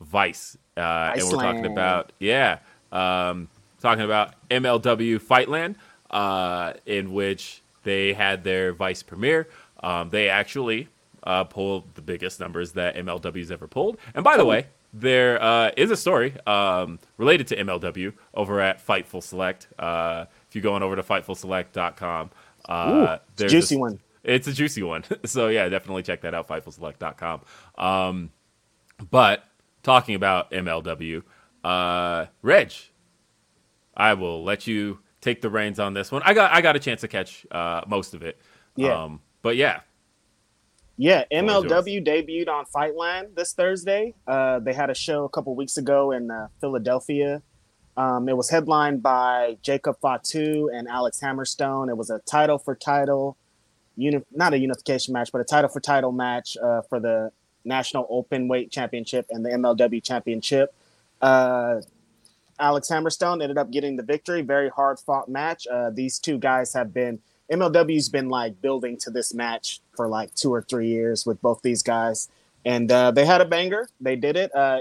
Vice, uh, and we're talking about yeah, um, talking about MLW Fightland, uh, in which they had their Vice premiere. Um, they actually uh, pulled the biggest numbers that MLW's ever pulled, and by the way, there uh, is a story um, related to MLW over at Fightful Select. Uh, if you go on over to FightfulSelect.com, uh, Ooh, juicy a, one. It's a juicy one. so yeah, definitely check that out. FightfulSelect.com. Um, but talking about MLW, uh, Reg, I will let you take the reins on this one. I got I got a chance to catch uh, most of it. Yeah. Um, but yeah, yeah, MLW debuted on Fightland this Thursday. Uh, they had a show a couple weeks ago in uh, Philadelphia. Um, it was headlined by Jacob Fatu and Alex Hammerstone. It was a title for title, uni- not a unification match, but a title for title match uh, for the National Open Weight Championship and the MLW Championship. Uh, Alex Hammerstone ended up getting the victory. Very hard fought match. Uh, these two guys have been MLW's been like building to this match for like two or three years with both these guys, and uh, they had a banger. They did it. Uh,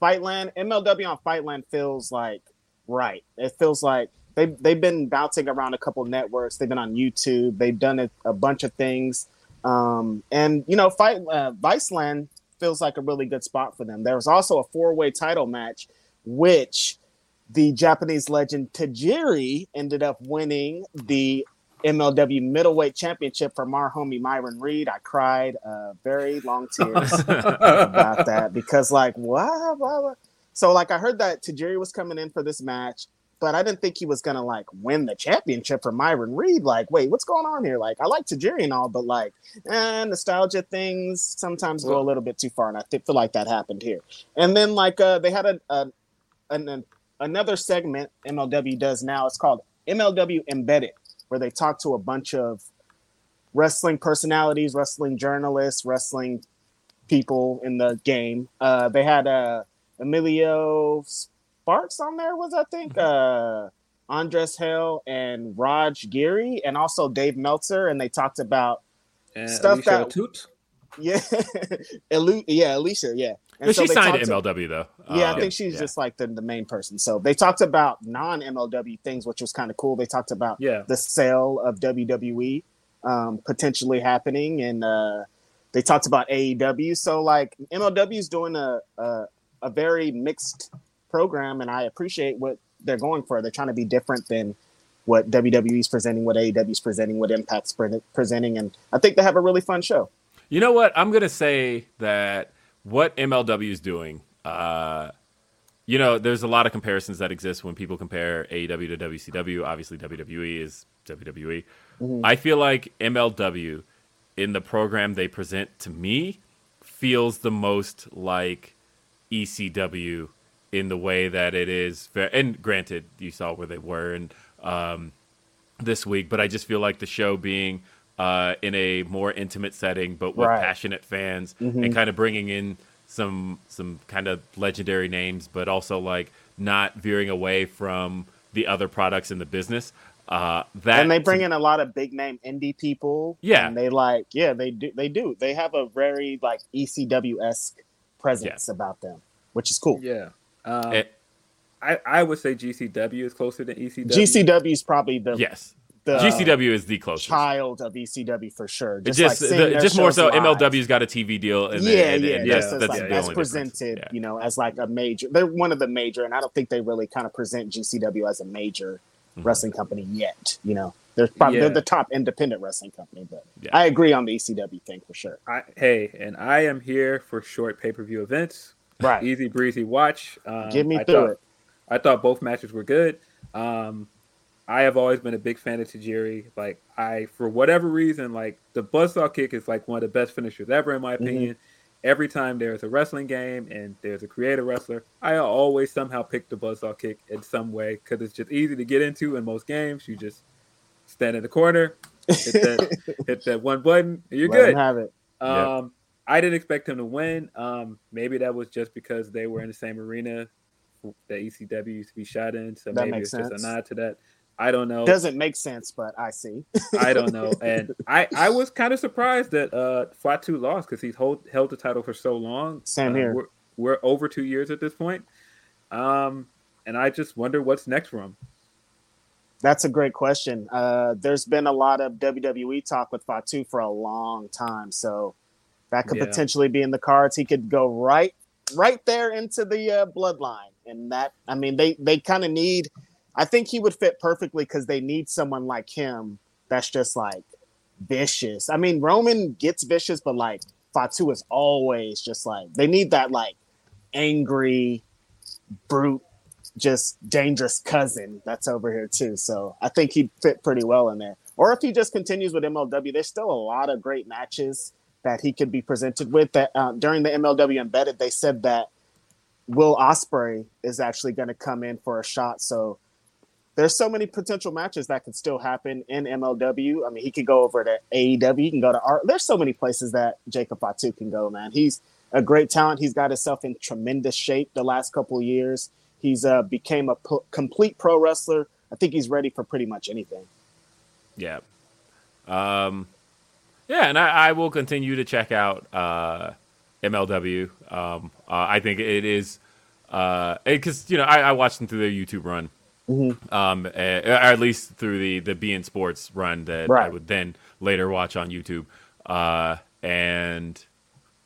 Fightland MLW on Fightland feels like right. It feels like they they've been bouncing around a couple networks. They've been on YouTube. They've done a, a bunch of things, um, and you know, Fight uh, Viceland feels like a really good spot for them. There was also a four way title match, which the Japanese legend Tajiri ended up winning the MLW middleweight championship for our homie Myron Reed. I cried uh, very long tears about that because, like, what, what? So, like, I heard that Tajiri was coming in for this match, but I didn't think he was gonna like win the championship for Myron Reed. Like, wait, what's going on here? Like, I like Tajiri and all, but like, eh, nostalgia things sometimes go a little bit too far, and I th- feel like that happened here. And then, like, uh, they had a, a an, another segment MLW does now. It's called MLW Embedded where they talk to a bunch of wrestling personalities, wrestling journalists, wrestling people in the game. Uh, they had uh, Emilio Sparks on there, was I think mm-hmm. uh, Andreas Hale and Raj Giri, and also Dave Meltzer, and they talked about stuff Alicia that. Toots? Yeah, yeah, Alicia, yeah. And so she signed to MLW though. Yeah, um, I think she's yeah. just like the, the main person. So they talked about non MLW things, which was kind of cool. They talked about yeah. the sale of WWE um, potentially happening, and uh, they talked about AEW. So like MLW is doing a, a a very mixed program, and I appreciate what they're going for. They're trying to be different than what WWE is presenting, what AEW is presenting, what Impact's pre- presenting, and I think they have a really fun show. You know what? I'm gonna say that what MLW is doing, uh, you know, there's a lot of comparisons that exist when people compare AEW to WCW. Obviously, WWE is WWE. Mm-hmm. I feel like MLW in the program they present to me feels the most like ECW in the way that it is. And granted, you saw where they were and um, this week, but I just feel like the show being uh, in a more intimate setting, but with right. passionate fans, mm-hmm. and kind of bringing in some some kind of legendary names, but also like not veering away from the other products in the business. Uh, that and they bring in a lot of big name indie people. Yeah, and they like yeah they do they do they have a very like ECW esque presence yeah. about them, which is cool. Yeah. Um, it, I, I would say GCW is closer than ECW. GCW is probably the yes the GCW is the closest child of ECW for sure. Just just, like the, just more so, live. MLW's got a TV deal, and yeah, and, yeah, and yeah. That's, that's, like, that's presented, yeah. you know, as like a major. They're one of the major, and I don't think they really kind of present GCW as a major mm-hmm. wrestling company yet. You know, they're probably yeah. they're the top independent wrestling company, but I agree on the ECW thing for sure. I, hey, and I am here for short pay per view events. Right, easy breezy watch. Um, Give me I through thought, it. I thought both matches were good. Um, I have always been a big fan of Tajiri. Like I, for whatever reason, like the buzzsaw kick is like one of the best finishers ever, in my mm-hmm. opinion. Mm-hmm. Every time there's a wrestling game and there's a creative wrestler, I always somehow pick the buzzsaw kick in some way because it's just easy to get into in most games. You just stand in the corner, hit that, hit that one button, and you're Let good. have it. Um, yep. I didn't expect him to win. Um, maybe that was just because they were in the same arena that ECW used to be shot in, so that maybe it's sense. just a nod to that. I don't know. Doesn't make sense, but I see. I don't know, and I I was kind of surprised that uh Fatu lost because he's hold, held the title for so long. Same uh, here. We're, we're, over two years at this point, um, and I just wonder what's next for him. That's a great question. Uh, there's been a lot of WWE talk with Fatu for a long time, so that could yeah. potentially be in the cards. He could go right right there into the uh, bloodline, and that I mean they they kind of need I think he would fit perfectly because they need someone like him that's just like vicious. I mean, Roman gets vicious, but like Fatu is always just like they need that like angry, brute, just dangerous cousin that's over here too. So I think he'd fit pretty well in there. Or if he just continues with MLW, there's still a lot of great matches that he could be presented with. That uh, during the MLW embedded, they said that Will Ospreay is actually going to come in for a shot. So there's so many potential matches that could still happen in MLW. I mean, he could go over to AEW, he can go to art. There's so many places that Jacob Fatu can go, man. He's a great talent. He's got himself in tremendous shape the last couple years. He's uh, became a p- complete pro wrestler. I think he's ready for pretty much anything. Yeah. Um, yeah, and I, I will continue to check out uh, MLW. Um, uh, I think it is because uh, you know I, I watched them through their YouTube run Mm-hmm. Um, or at least through the the beIN Sports run that right. I would then later watch on YouTube. Uh, and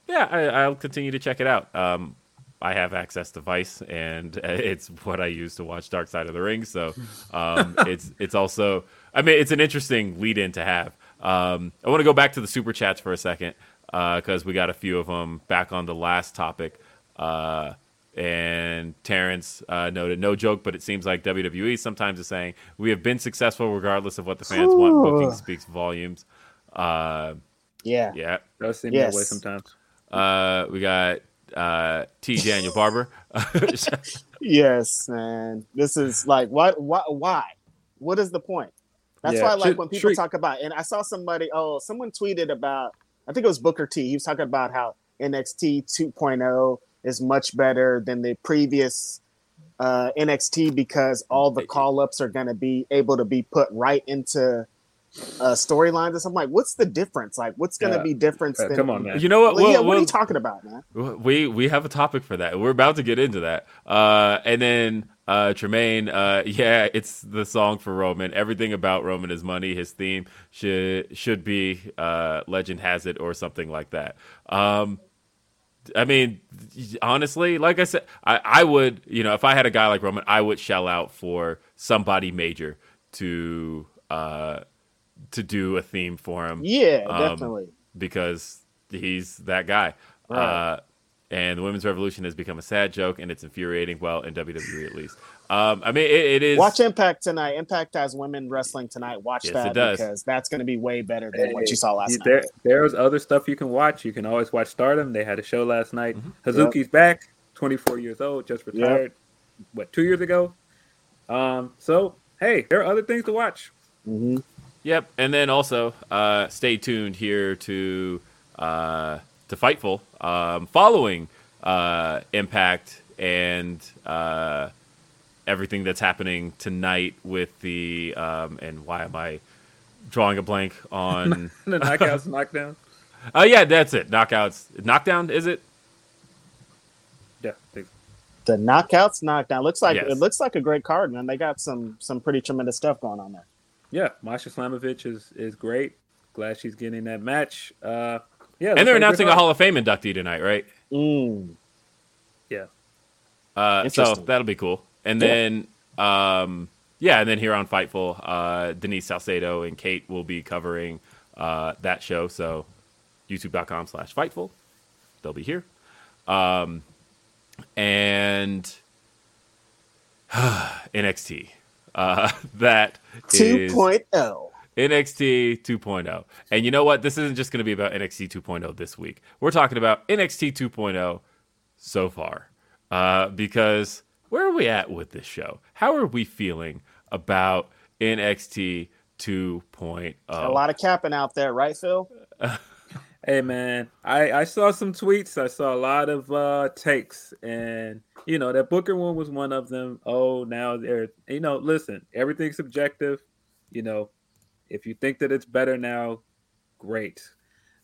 yeah, I, will continue to check it out. Um, I have access to Vice, and it's what I use to watch Dark Side of the Ring. So um, it's it's also, I mean, it's an interesting lead in to have. Um, I want to go back to the super chats for a second because uh, we got a few of them back on the last topic. Uh, and Terrence uh, noted, no joke, but it seems like WWE sometimes is saying we have been successful regardless of what the fans Ooh. want. Booking speaks volumes. Uh, yeah, yeah, does seem yes. that way sometimes. Uh, we got uh, T. Daniel Barber. yes, man. This is like what? Why? Why? What is the point? That's yeah. why, like, Should, when people talk about, and I saw somebody, oh, someone tweeted about, I think it was Booker T. He was talking about how NXT 2.0 is much better than the previous uh, NXT because all the call ups are going to be able to be put right into uh, storylines and I'm like, what's the difference? Like, what's going to yeah. be different? Uh, come on, man. You know what? Well, yeah, what are you talking about, man? We we have a topic for that. We're about to get into that. Uh, and then uh, Tremaine, uh, yeah, it's the song for Roman. Everything about Roman is money. His theme should should be uh, "Legend Has It" or something like that. Um, I mean, honestly, like I said, I, I would, you know, if I had a guy like Roman, I would shell out for somebody major to uh to do a theme for him. Yeah, um, definitely. Because he's that guy. Right. Uh and the women's revolution has become a sad joke and it's infuriating well in wwe at least um, i mean it, it is watch impact tonight. Impact has women wrestling tonight. Watch yes, that because that's going to be way better than hey, what you saw last there, night. there's other stuff you can watch. You can always watch stardom. They had a show last night. Mm-hmm. hazuki's yep. back 24 years old just retired yep. what two years ago? Um, so hey there are other things to watch. Mm-hmm. yep and then also uh, stay tuned here to uh, to Fightful um, following uh, Impact and uh, everything that's happening tonight with the um, and why am I drawing a blank on the knockouts, knockdown? Oh uh, yeah, that's it. Knockouts, knockdown. Is it? Yeah. The knockouts, knockdown. Looks like yes. it looks like a great card, man. They got some some pretty tremendous stuff going on there. Yeah, Masha Slamovich is is great. Glad she's getting that match. Uh, yeah, and they're announcing a Hall of Fame inductee tonight, right? Mm. Yeah. Uh, so that'll be cool. And yeah. then, um, yeah, and then here on Fightful, uh, Denise Salcedo and Kate will be covering uh, that show. So youtube.com slash Fightful. They'll be here. Um, and NXT. Uh, that 2.0. NXT 2.0. And you know what? This isn't just going to be about NXT 2.0 this week. We're talking about NXT 2.0 so far. Uh, because where are we at with this show? How are we feeling about NXT 2.0? A lot of capping out there, right, Phil? hey man, I I saw some tweets. I saw a lot of uh takes, and you know that Booker one was one of them. Oh, now they're you know, listen, everything's subjective. You know, if you think that it's better now, great.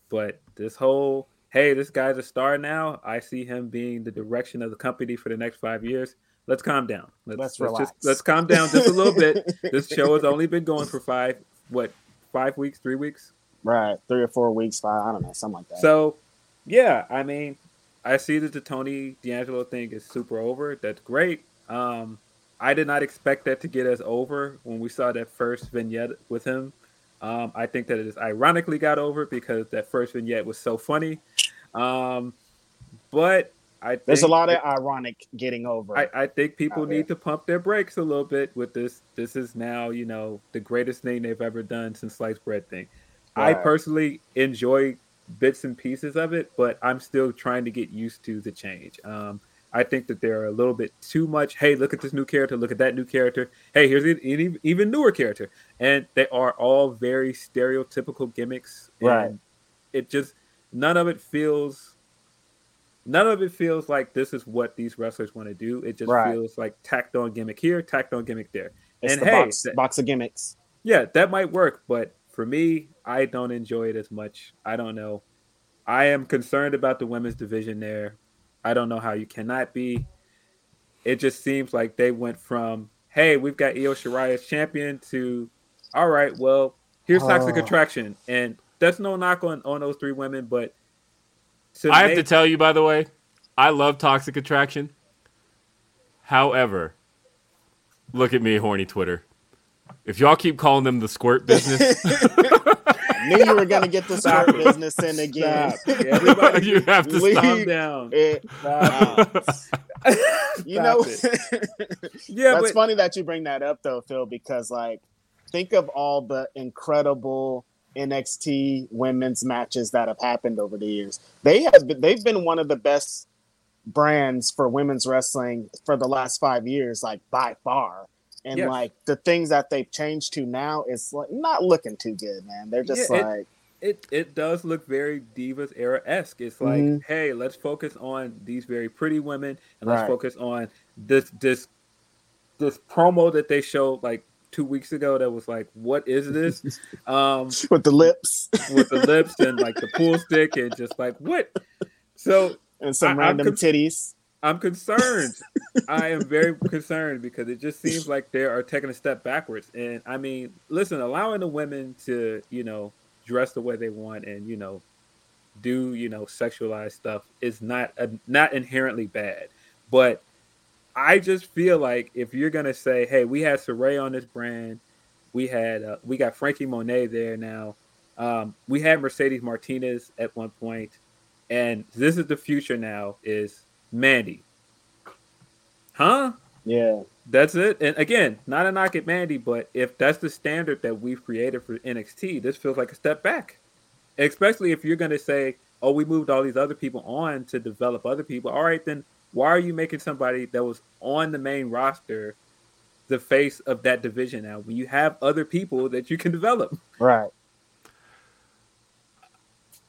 But this whole hey, this guy's a star now. I see him being the direction of the company for the next five years. Let's calm down. Let's, let's, let's just let's calm down just a little bit. this show has only been going for five what five weeks, three weeks. Right, three or four weeks, five. I don't know, something like that. So, yeah, I mean, I see that the Tony D'Angelo thing is super over. That's great. Um, I did not expect that to get us over when we saw that first vignette with him. Um, I think that it is ironically got over because that first vignette was so funny. Um, but I there's a lot of ironic getting over. I, I think people need to pump their brakes a little bit with this. This is now, you know, the greatest thing they've ever done since sliced bread thing. Right. I personally enjoy bits and pieces of it, but I'm still trying to get used to the change. Um, I think that they're a little bit too much. Hey, look at this new character. Look at that new character. Hey, here's an even newer character, and they are all very stereotypical gimmicks. right. It just none of it feels. None of it feels like this is what these wrestlers want to do. It just right. feels like tacked on gimmick here, tacked on gimmick there. It's and the hey, box, that, box of gimmicks. Yeah, that might work, but for me, I don't enjoy it as much. I don't know. I am concerned about the women's division there. I don't know how you cannot be. It just seems like they went from, hey, we've got Io Shirai as champion to, all right, well, here's Toxic oh. Attraction. And that's no knock on, on those three women, but I have to tell you, by the way, I love Toxic Attraction. However, look at me, horny Twitter. If y'all keep calling them the squirt business, I knew you were gonna get the squirt business in again. Everybody, you have to calm down. It you know, yeah, that's but, funny that you bring that up though, Phil, because like, think of all the incredible NXT women's matches that have happened over the years. They have been, they've been one of the best brands for women's wrestling for the last five years, like by far and yes. like the things that they've changed to now is like not looking too good, man. They're just yeah, like it, it, it does look very divas era esque. It's like, mm-hmm. hey, let's focus on these very pretty women and let's right. focus on this this this promo that they show like two weeks ago that was like, what is this? Um with the lips. with the lips and like the pool stick and just like what? So and some I, random titties. I'm concerned. I am very concerned because it just seems like they are taking a step backwards. And I mean, listen, allowing the women to, you know, dress the way they want and, you know, do, you know, sexualized stuff is not a, not inherently bad. But I just feel like if you're gonna say, "Hey, we had Sarray on this brand, we had uh, we got Frankie Monet there now, um, we had Mercedes Martinez at one point, and this is the future now." Is Mandy. Huh? Yeah. That's it. And again, not a knock at Mandy, but if that's the standard that we've created for NXT, this feels like a step back. Especially if you're going to say, oh, we moved all these other people on to develop other people. All right, then why are you making somebody that was on the main roster the face of that division now when you have other people that you can develop? Right.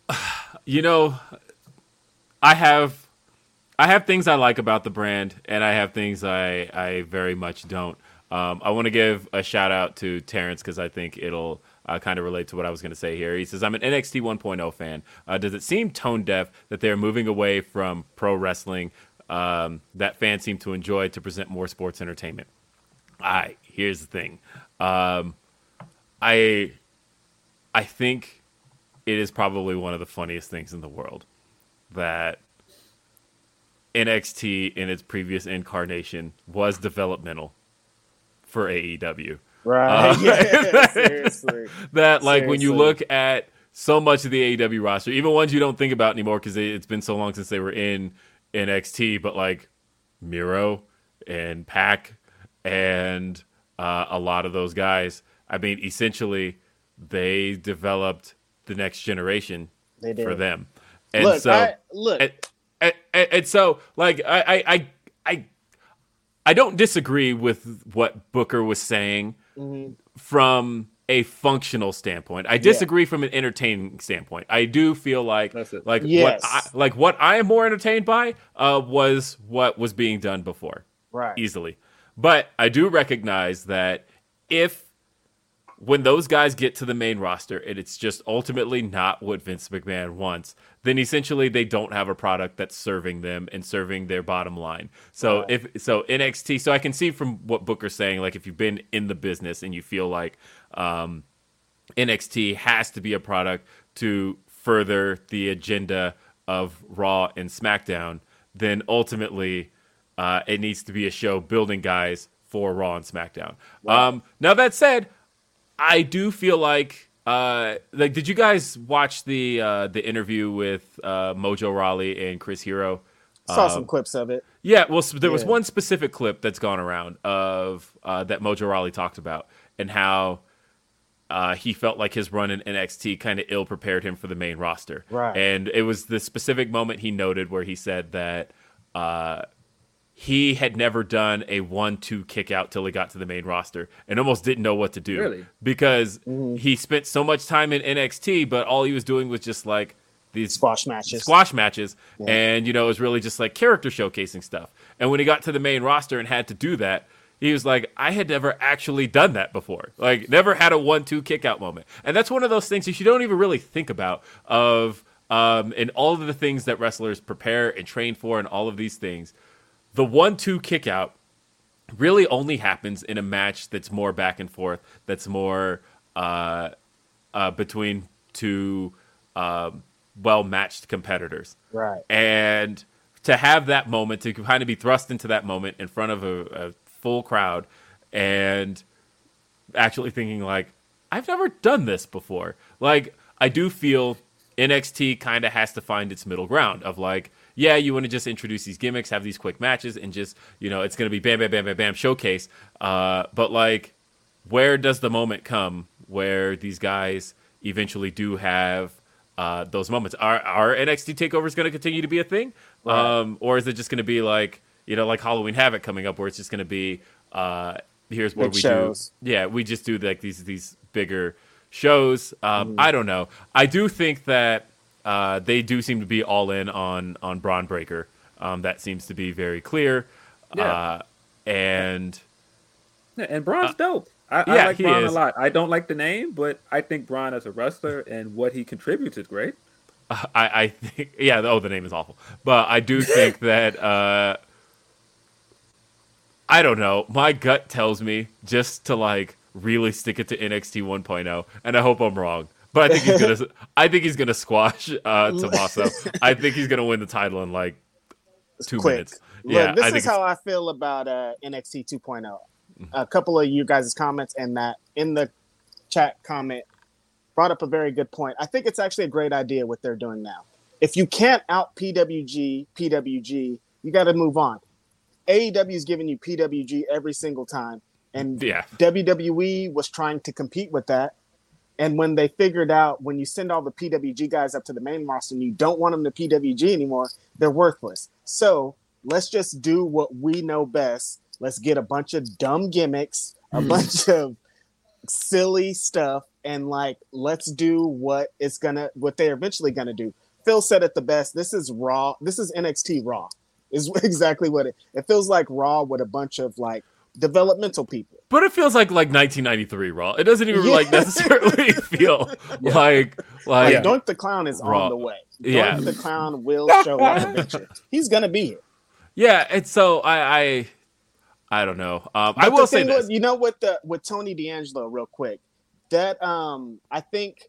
You know, I have I have things I like about the brand, and I have things I I very much don't. Um, I want to give a shout out to Terrence because I think it'll uh, kind of relate to what I was going to say here. He says, I'm an NXT 1.0 fan. Uh, does it seem tone deaf that they're moving away from pro wrestling um, that fans seem to enjoy to present more sports entertainment? I here's the thing. Um, I I think it is probably one of the funniest things in the world that NXT in its previous incarnation was developmental for AEW. Right. Uh, yeah, seriously. That like seriously. when you look at so much of the AEW roster, even ones you don't think about anymore because it's been so long since they were in NXT, but like Miro and PAC and uh, a lot of those guys. I mean, essentially, they developed the next generation for them. And look, so, I, look, and, and, and, so, like, I, I, I, I don't disagree with what Booker was saying mm-hmm. from a functional standpoint. I disagree yeah. from an entertaining standpoint. I do feel like like yes. what I, like what I am more entertained by uh, was what was being done before. Right. Easily. But I do recognize that if when those guys get to the main roster and it's just ultimately not what Vince McMahon wants, then essentially they don't have a product that's serving them and serving their bottom line. So right. if so NXT, so I can see from what Booker's saying, like if you've been in the business and you feel like um, NXT has to be a product to further the agenda of Raw and SmackDown, then ultimately uh, it needs to be a show building guys for Raw and SmackDown. Wow. Um, now that said, I do feel like uh, like did you guys watch the uh, the interview with uh, Mojo Rawley and Chris Hero? Saw some um, clips of it. Yeah, well, there was one specific clip that's gone around of uh, that Mojo Rawley talked about and how uh, he felt like his run in NXT kind of ill prepared him for the main roster. Right. And it was the specific moment he noted where he said that uh, he had never done a one-two kick out till he got to the main roster and almost didn't know what to do. Really? Because mm-hmm. he spent so much time in NXT, but all he was doing was just like these squash matches. Squash matches. Yeah. And, you know, it was really just like character showcasing stuff. And when he got to the main roster and had to do that, he was like, I had never actually done that before. Like, never had a one-two kick out moment. And that's one of those things that you don't even really think about of um, and all of the things that wrestlers prepare and train for and all of these things – the one two kick out really only happens in a match that's more back and forth, that's more uh, uh, between two um, well matched competitors. Right. And to have that moment, to kind of be thrust into that moment in front of a, a full crowd and actually thinking, like, I've never done this before. Like, I do feel NXT kind of has to find its middle ground of like, yeah, you want to just introduce these gimmicks, have these quick matches, and just you know it's going to be bam, bam, bam, bam, bam showcase. Uh, but like, where does the moment come where these guys eventually do have uh, those moments? Are are NXT takeovers going to continue to be a thing, right. um, or is it just going to be like you know like Halloween Havoc coming up, where it's just going to be uh, here's what Big we shows. do. Yeah, we just do like these these bigger shows. Um, mm. I don't know. I do think that uh, they do seem to be all in on on Bron Breakker. Um, that seems to be very clear. Yeah. Uh, and yeah, and Bron's uh, dope. I, yeah, I like Bron is. a lot. I don't like the name, but I think Bron as a wrestler and what he contributes is great. Uh, I, I think yeah. Oh, the name is awful, but I do think that uh, I don't know. My gut tells me just to like really stick it to NXT 1.0, and I hope I'm wrong. But I think he's gonna. I think he's gonna squash uh, Tommaso. I think he's gonna win the title in like two Quick. minutes. Look, yeah, this I is how I feel about uh, NXT 2.0. Mm-hmm. A couple of you guys' comments and that in the chat comment brought up a very good point. I think it's actually a great idea what they're doing now. If you can't out PWG, PWG, you got to move on. AEW is giving you PWG every single time, and yeah. WWE was trying to compete with that and when they figured out when you send all the PWG guys up to the main roster and you don't want them to PWG anymore, they're worthless. So let's just do what we know best. Let's get a bunch of dumb gimmicks, a hmm. bunch of silly stuff, and like let's do what it's gonna what they're eventually gonna do. Phil said it the best. This is raw. This is NXT Raw. Is exactly what it. It feels like Raw with a bunch of like developmental people. But it feels like like 1993 Raw. It doesn't even yeah. like necessarily feel yeah. like like yeah. Doink the Clown is Raw. on the way. Doink yeah, the Clown will show up eventually. He's gonna be here. Yeah, and so I I, I don't know. Um, I will say this. Was, you know what the with Tony D'Angelo real quick. That um I think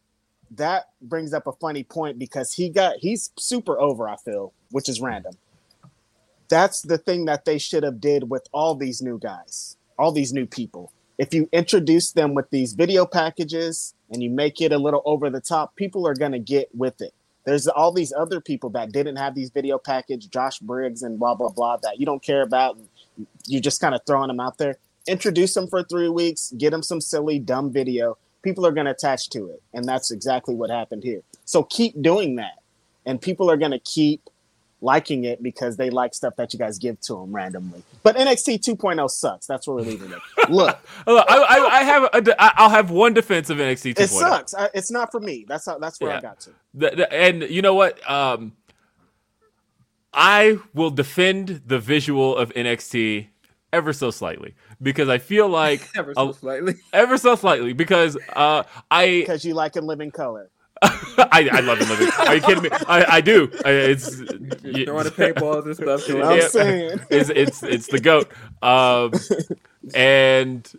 that brings up a funny point because he got he's super over. I feel, which is random that's the thing that they should have did with all these new guys, all these new people. If you introduce them with these video packages and you make it a little over the top, people are going to get with it. There's all these other people that didn't have these video package, Josh Briggs and blah blah blah that you don't care about. You're just kind of throwing them out there. introduce them for three weeks, get them some silly, dumb video. People are going to attach to it. And that's exactly what happened here. So keep doing that. And people are going to keep liking it because they like stuff that you guys give to them randomly. But NXT 2.0 sucks. That's where we're leaving it. Look, I, I, I, have a, I'll have one defense of NXT 2.0. It sucks. I, it's not for me. That's how, that's where yeah. I got to. The, the, and you know what? Um, I will defend the visual of NXT ever so slightly because I feel like ever so slightly, ever so slightly because uh, I because you like in living color. I, I love living. Are you kidding me? I, I do. I, it's you throwing the paintballs and stuff. I'm yeah, saying it's, it's it's the goat. Um, and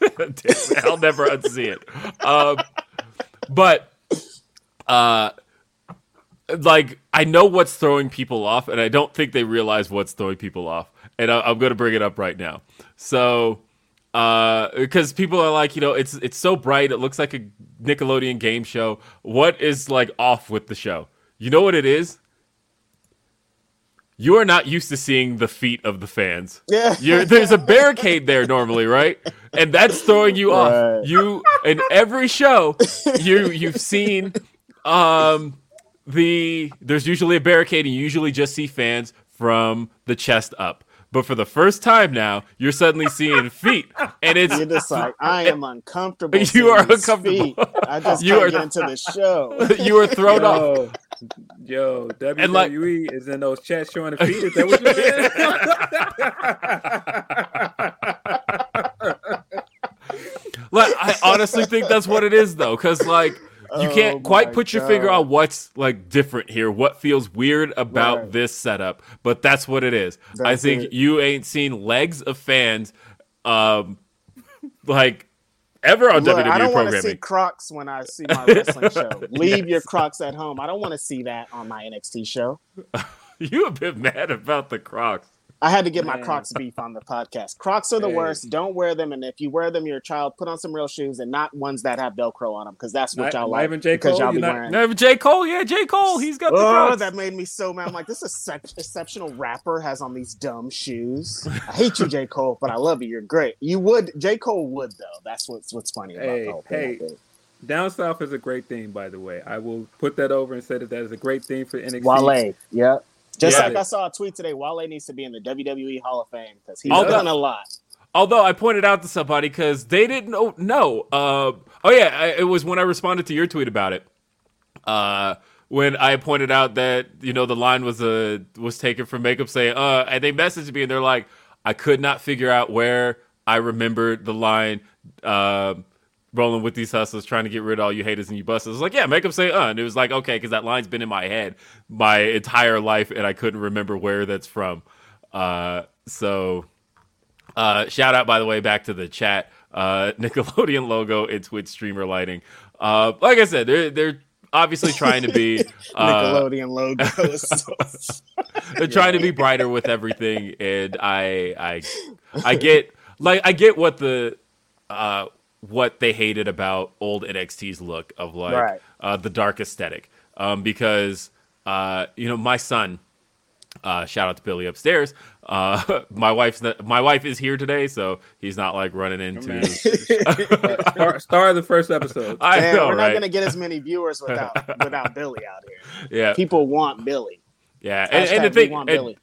I'll never unsee it. Um, but uh, like I know what's throwing people off, and I don't think they realize what's throwing people off. And I, am going to bring it up right now. So, because uh, people are like, you know, it's it's so bright, it looks like a Nickelodeon game show. What is like off with the show? You know what it is? You are not used to seeing the feet of the fans. Yeah. You're, there's a barricade there normally, right? And that's throwing you off. You in every show, you you've seen um the there's usually a barricade and you usually just see fans from the chest up. But for the first time now, you're suddenly seeing feet, and it's you're just like I am uncomfortable. You are uncomfortable. Feet. I just you are, get into the show. You are thrown yo, off. Yo, WWE like, is in those chats showing the feet. Is that what you did? like I honestly think that's what it is though, because like you can't oh quite put your finger on what's like different here, what feels weird about right. this setup, but that's what it is. That's I think it. you ain't seen legs of fans, um, like ever on Look, WWE I don't want to see Crocs when I see my wrestling show. Leave yes. your Crocs at home. I don't want to see that on my NXT show. you a bit mad about the Crocs. I had to get Man. my Crocs beef on the podcast. Crocs are the worst. Don't wear them, and if you wear them, you're a child. Put on some real shoes and not ones that have Velcro on them, because that's what y'all not, like. Even J. Cole, y'all be not, wearing. Not even J. Cole, yeah, J. Cole, he's got the oh, that made me so mad. I'm like, this is such exceptional rapper has on these dumb shoes. I hate you, J. Cole, but I love you. You're great. You would, J. Cole would though. That's what's what's funny about hey, the whole thing. Hey. Down South is a great thing, by the way. I will put that over and say that that is a great thing for NXT. Wale, yeah. Just yeah. like I saw a tweet today, Wale needs to be in the WWE Hall of Fame because he's although, done a lot. Although I pointed out to somebody because they didn't know. No, uh, oh yeah, I, it was when I responded to your tweet about it. Uh, when I pointed out that you know the line was a uh, was taken from makeup saying, uh, and they messaged me and they're like, I could not figure out where I remembered the line. Uh, rolling with these hustlers, trying to get rid of all you haters and you busters. was like, yeah, make them say uh. And it was like, okay, because that line's been in my head my entire life, and I couldn't remember where that's from. Uh, so, uh, shout out by the way back to the chat. Uh, Nickelodeon logo and Twitch streamer lighting. Uh, like I said, they're they're obviously trying to be uh, Nickelodeon logo. So they're trying to be brighter with everything, and I I I get like I get what the uh what they hated about old NXT's look of like right. uh, the dark aesthetic. Um, because uh, you know my son, uh, shout out to Billy upstairs. Uh, my wife's not, my wife is here today, so he's not like running into star, star, of the first episode. I Damn, know, we're right? not gonna get as many viewers without without Billy out here. Yeah, people want Billy. Yeah, and, and, the thing, and,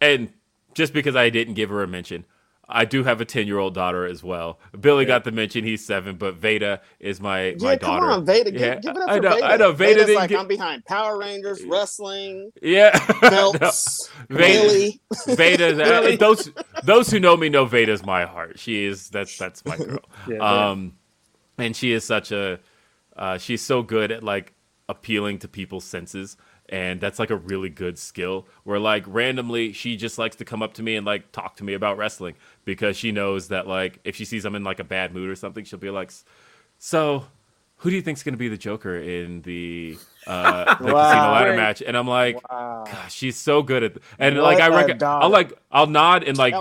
and just because I didn't give her a mention, I do have a ten year old daughter as well. Billy yeah. got the mention; he's seven, but Veda is my yeah, my come on, Veda, give, yeah. give it up I know, Veda. I know. Veda Veda's like get... I'm behind Power Rangers, wrestling, yeah, belts, no. Veda, Veda. Uh, those those who know me know Veda's my heart. She is that's that's my girl. yeah, um, and she is such a uh, she's so good at like appealing to people's senses and that's like a really good skill where like randomly she just likes to come up to me and like talk to me about wrestling because she knows that like if she sees I'm in like a bad mood or something she'll be like so who do you think's going to be the joker in the uh the wow. casino ladder match and i'm like wow. gosh she's so good at th-. and what like i reckon i'll like i'll nod and like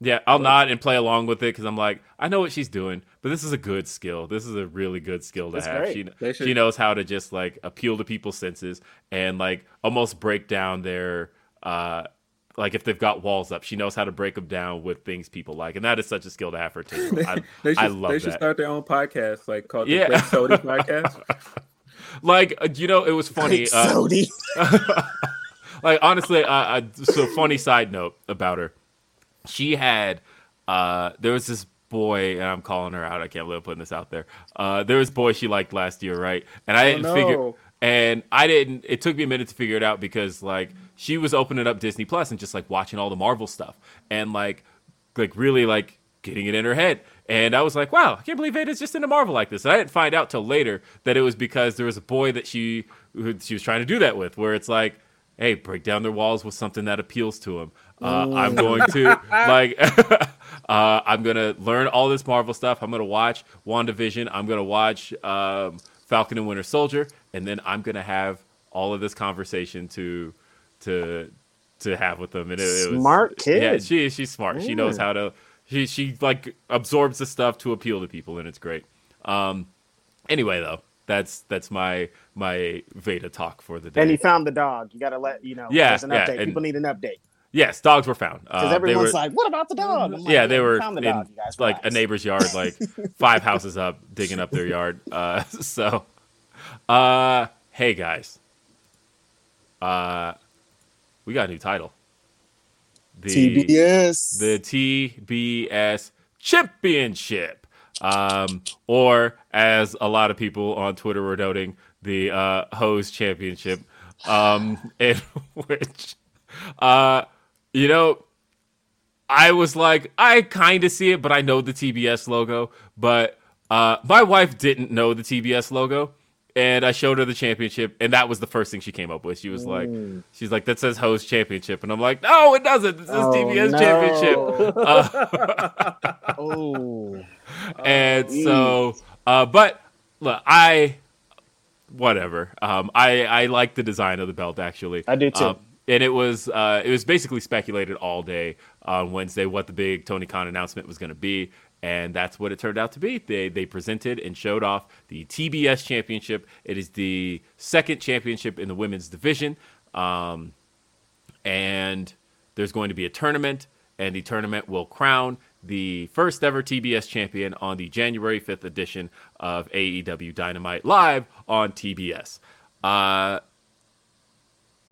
yeah, I'll nod and play along with it because I'm like, I know what she's doing, but this is a good skill. This is a really good skill to That's have. Great. She she knows how to just like appeal to people's senses and like almost break down their uh like if they've got walls up, she knows how to break them down with things people like, and that is such a skill to have for a team. I, they should, I love They that. should start their own podcast, like called Yeah. the Sody Podcast. like uh, you know, it was funny. Great Uh, Sody. like honestly, uh, uh, so funny side note about her. She had uh, there was this boy, and I'm calling her out. I can't believe I'm putting this out there. Uh, there was a boy she liked last year, right? And I didn't no. figure. And I didn't. It took me a minute to figure it out because like she was opening up Disney Plus and just like watching all the Marvel stuff and like like really like getting it in her head. And I was like, wow, I can't believe Veda's just into Marvel like this. And I didn't find out till later that it was because there was a boy that she who she was trying to do that with, where it's like, hey, break down their walls with something that appeals to him. Uh, I'm going to like, uh, I'm gonna learn all this Marvel stuff. I'm gonna watch WandaVision. I'm gonna watch um, Falcon and Winter Soldier, and then I'm gonna have all of this conversation to to to have with them. And it, it was Smart kid. Yeah, she she's smart. She knows how to. She she like absorbs the stuff to appeal to people, and it's great. Um, anyway, though, that's that's my my Veda talk for the day. And he found the dog. You got to let you know. Yeah, there's an yeah, update. People need an update yes, dogs were found. because Uh, everyone's were, like, "What about the dog?" Like, yeah, they we were found the in dog, you guys. like a neighbor's yard, like five houses up, digging up their yard. Uh, so, uh, hey guys, uh, we got a new title. The TBS. the TBS Championship, um, or as a lot of people on Twitter were noting, the uh, Hose Championship, um, in which, uh, you know, I was like, I kind of see it, but I know the TBS logo. But uh, my wife didn't know the TBS logo, and I showed her the championship, and that was the first thing she came up with. She was like, she's like, that says host championship, and I'm like, no, it doesn't. This is Oh, TBS no. championship. Uh, oh, and so, uh, but look, I, whatever. Um, I I like the design of the belt actually. I do too. Um, and it was uh, it was basically speculated all day on Wednesday what the big Tony Khan announcement was going to be, and that's what it turned out to be. They they presented and showed off the TBS championship. It is the second championship in the women's division, um, and there's going to be a tournament, and the tournament will crown the first ever TBS champion on the January 5th edition of AEW Dynamite live on TBS. Uh,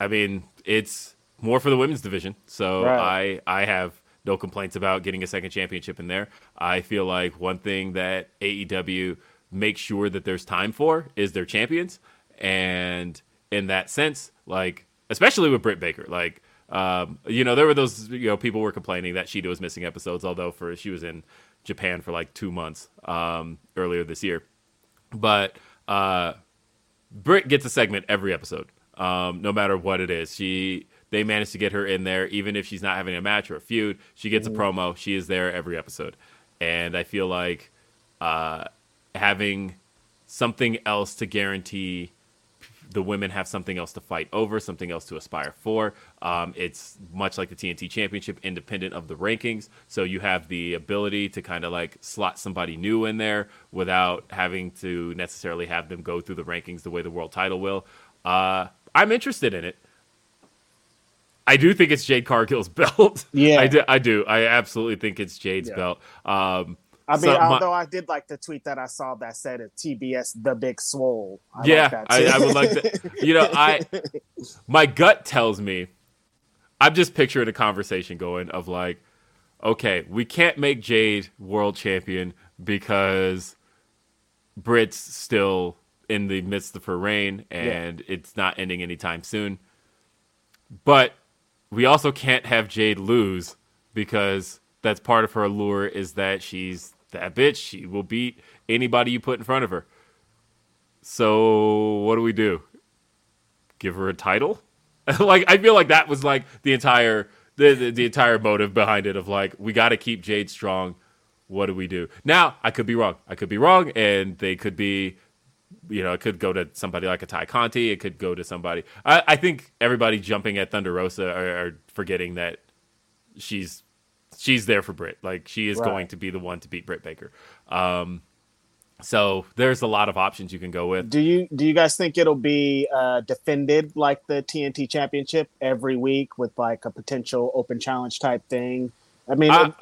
I mean, it's more for the women's division, so Right. I I have no complaints about getting a second championship in there. I feel like one thing that AEW makes sure that there's time for is their champions, and in that sense, like especially with Britt Baker, like um, you know there were those you know people were complaining that Shida was missing episodes, although for she was in Japan for like two months um, earlier this year, but uh, Britt gets a segment every episode, um, no matter what it is. She they managed to get her in there, even if she's not having a match or a feud. She gets a promo. She is there every episode, and I feel like uh, having something else to guarantee the women have something else to fight over, something else to aspire for. Um, it's much like the TNT Championship, independent of the rankings. So you have the ability to kind of like slot somebody new in there without having to necessarily have them go through the rankings the way the world title will. Uh, I'm interested in it. I do think it's Jade Cargill's belt. Yeah. I do. I do. I absolutely think it's Jade's Yeah. belt. Um, I mean, so my- although I did like the tweet that I saw that said it TBS the Big Swole. I like yeah, that I. I would like to. You know, I my gut tells me I'm just picturing a conversation going of like, okay, we can't make Jade world champion because Britt's still in the midst of her reign and yeah. it's not ending anytime soon. But we also can't have Jade lose because that's part of her allure is that she's that bitch. She will beat anybody you put in front of her. So what do we do? Give her a title? like I feel like that was like the entire the, the, the entire motive behind it of like we got to keep Jade strong. What do we do? Now, I could be wrong. I could be wrong and they could be you know, it could go to somebody like a Tay Conti. It could go to somebody. I, I think everybody jumping at Thunder Rosa are, are, forgetting that she's she's there for Britt. Like she is right. going to be the one to beat Britt Baker. Um, so there's a lot of options you can go with. Do you do you guys think it'll be uh, defended like the TNT Championship every week with like a potential open challenge type thing? I mean, uh,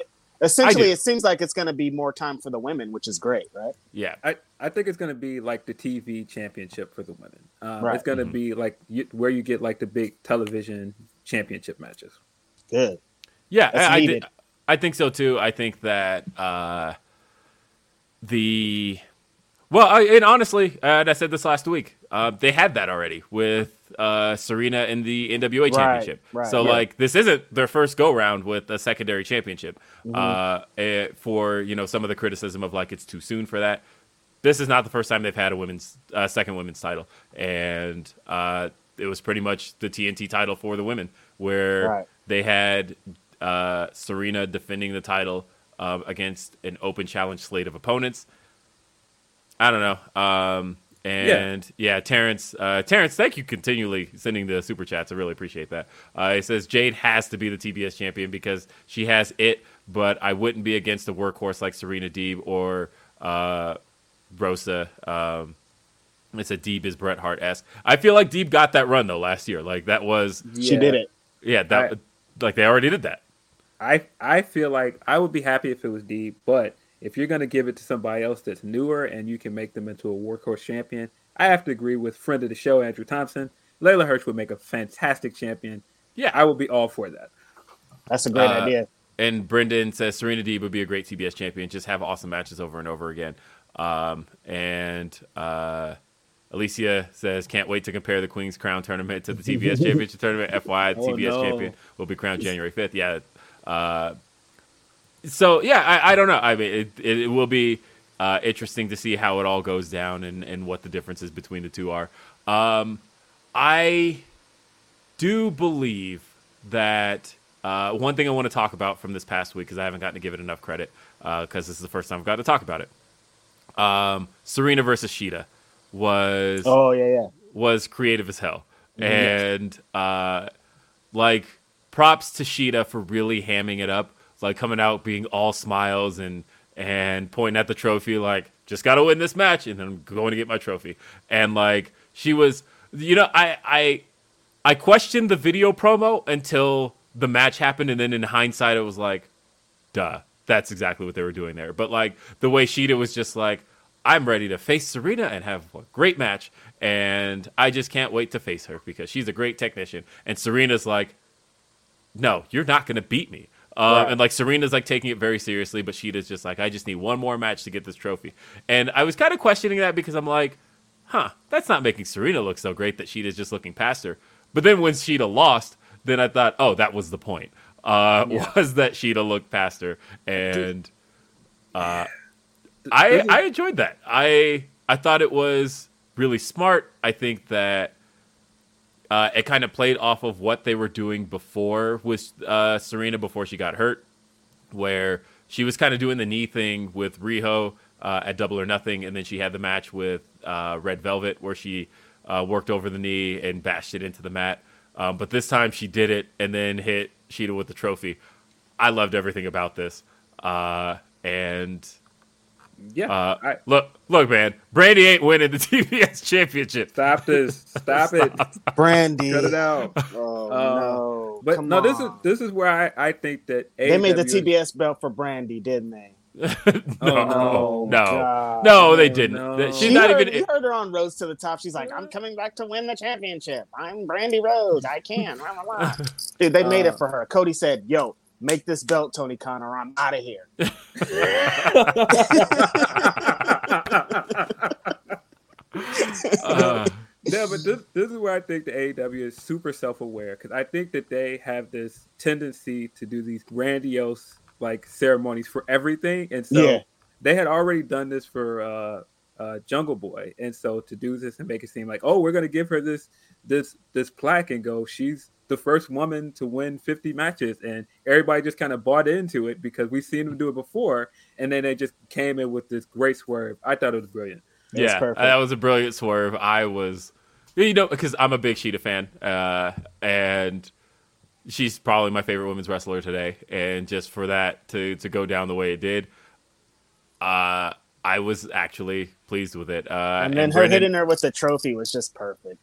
essentially, it seems like it's going to be more time for the women, which is great, right? Yeah, I, I think it's going to be like the TV Championship for the women. Um, right. It's going to mm-hmm. be like you, where you get like the big television championship matches. Good. Yeah, I, I, th- I think so too. I think that. Uh, the well, I, and honestly, and I said this last week, uh, they had that already with uh, Serena in the NWA right, championship. Right, so, like, this isn't their first go round with a secondary championship. Mm-hmm. Uh, eh, for you know some of the criticism of like it's too soon for that. This is not the first time they've had a women's uh, second women's title, and uh, it was pretty much the TNT title for the women, where right. they had uh, Serena defending the title um, against an open challenge slate of opponents. I don't know. Um, and yeah, yeah Terrence, uh, Terrence, thank you continually sending the super chats. I really appreciate that. Uh, it says Jade has to be the TBS champion because she has it, but I wouldn't be against a workhorse like Serena Deeb or uh, Rosa. Um, it's a Deeb is Bret Hart esque. I feel like Deeb got that run though last year. Like that was she did it. Yeah, that I, like they already did that. I I feel like I would be happy if it was Deeb, but if you're gonna give it to somebody else that's newer and you can make them into a workhorse champion, I have to agree with friend of the show Andrew Thompson. Leyla Hirsch would make a fantastic champion. Yeah, I would be all for that. That's a great uh, idea. And Brendan says Serena Deeb would be a great TBS champion. Just have awesome matches over and over again. Um, and uh, Alicia says, "Can't wait to compare the Queen's Crown tournament to the TBS Championship tournament. FYI, the oh, TBS no. champion will be crowned January 5th. Yeah, uh, so yeah, I, I, don't know. I mean, it, it, it will be uh, interesting to see how it all goes down and, and what the differences between the two are. Um, I do believe that uh, one thing I want to talk about from this past week because I haven't gotten to give it enough credit because uh, this is the first time I've got to talk about it. Um, Serena versus Shida was oh yeah yeah was creative as hell mm-hmm. and uh, like props to Shida for really hamming it up, like coming out being all smiles and and pointing at the trophy, like just got to win this match, and I'm going to get my trophy. And like she was, you know, I I I questioned the video promo until the match happened, and then in hindsight, it was like, duh, that's exactly what they were doing there. But like the way Shida was just like. I'm ready to face Serena and have a great match, and I just can't wait to face her because she's a great technician. And Serena's like, no, you're not going to beat me. Uh, right. And like Serena's like taking it very seriously, but Shida's just like, I just need one more match to get this trophy. And I was kind of questioning that because I'm like, huh, that's not making Serena look so great that Shida's just looking past her. But then when Shida lost, then I thought, oh, that was the point. Uh, yeah. Was that Shida looked past her, and uh, I I enjoyed that. I I thought it was really smart. I think that uh, it kind of played off of what they were doing before with uh, Serena before she got hurt, where she was kind of doing the knee thing with Riho uh, at Double or Nothing, and then she had the match with uh, Red Velvet where she uh, worked over the knee and bashed it into the mat. Um, but this time she did it and then hit Shida with the trophy. I loved everything about this, uh, and yeah. Uh, I, look, look, man. Brandi ain't winning the TBS championship. Stop this. Stop, Stop. it. Brandi. Cut it out. Oh uh, no. But Come no, on. this is this is where I, I think that AEW, they made the TBS belt for Brandi, didn't they? no, Oh, no, God. no, they didn't. no. She's You not heard, even. you heard her on Rhodes to the Top. She's like, I'm coming back to win the championship. I'm Brandi Rhodes. I can. Dude, they made Uh. it for her. Cody said, Yo, make this belt, Tony Khan, or I'm out of here. uh, no, but this this is where I think the AEW is super self aware because I think that they have this tendency to do these grandiose like ceremonies for everything, and so Yeah. they had already done this for uh, uh, Jungle Boy, and so to do this and make it seem like oh we're gonna give her this this this plaque and go she's the first woman to win 50 matches and everybody just kind of bought into it because we've seen them do it before and then they just came in with this great swerve i thought it was brilliant It yeah, perfect. that was a brilliant swerve. I was, you know, because I'm a big Shida fan, uh, and she's probably my favorite women's wrestler today. And just for that to to go down the way it did, uh, I was actually pleased with it. Uh, and then her Brendan, hitting her with the trophy was just perfect.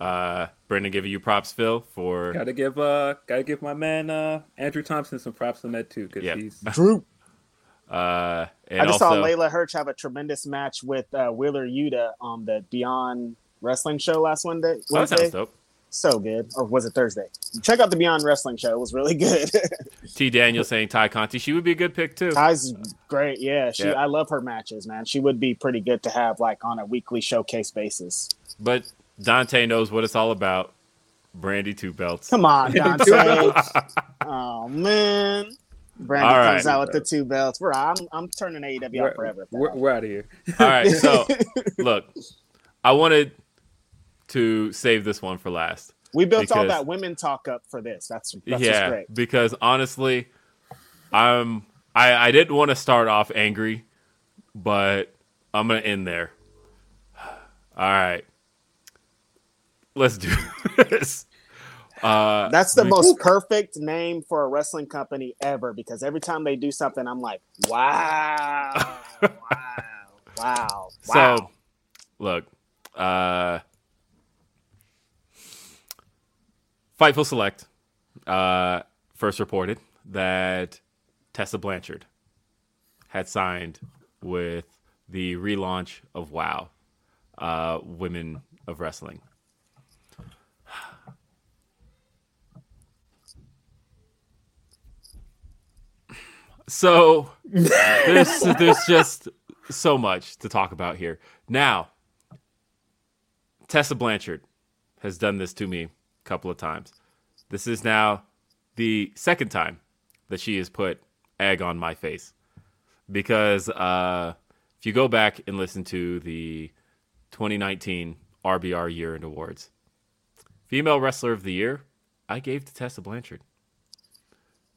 Uh, Brendan, giving you props, Phil, for Gotta give uh gotta give my man uh Andrew Thompson some props on that too because Yep. he's Drew. uh, and I just also saw Leyla Hirsch have a tremendous match with uh, Wheeler Yuta on the Beyond Wrestling show last Wednesday. Oh, that sounds dope. So good. Or was it Thursday? Check out the Beyond Wrestling show. It was really good. T. Daniel saying Tay Conti, she would be a good pick too. Tay's great. Yeah, she. Yeah. I love her matches, man. She would be pretty good to have like on a weekly showcase basis. But Dante knows what it's all about. Brandi two belts. Come on, Dante. oh man. Brandon All comes right. out with the two belts. We're I'm I'm turning AEW we're, out forever. we're, we're out of here. All right, so look, I wanted to save this one for last. we built all that women talk up for this. That's that's yeah, great. because honestly, I'm I I didn't want to start off angry, but I'm gonna end there. All right, let's do this. Uh, That's the most perfect name for a wrestling company ever because every time they do something, I'm like, wow, wow, wow, wow. So, look, uh, Fightful Select uh, first reported that Tessa Blanchard had signed with the relaunch of WoW, uh, Women of Wrestling. So there's there's just so much to talk about here. Now, Tessa Blanchard has done this to me a couple of times. This is now the second time that she has put egg on my face because uh, if you go back and listen to the 2019 RBR Year End Awards, Female Wrestler of the Year, I gave to Tessa Blanchard.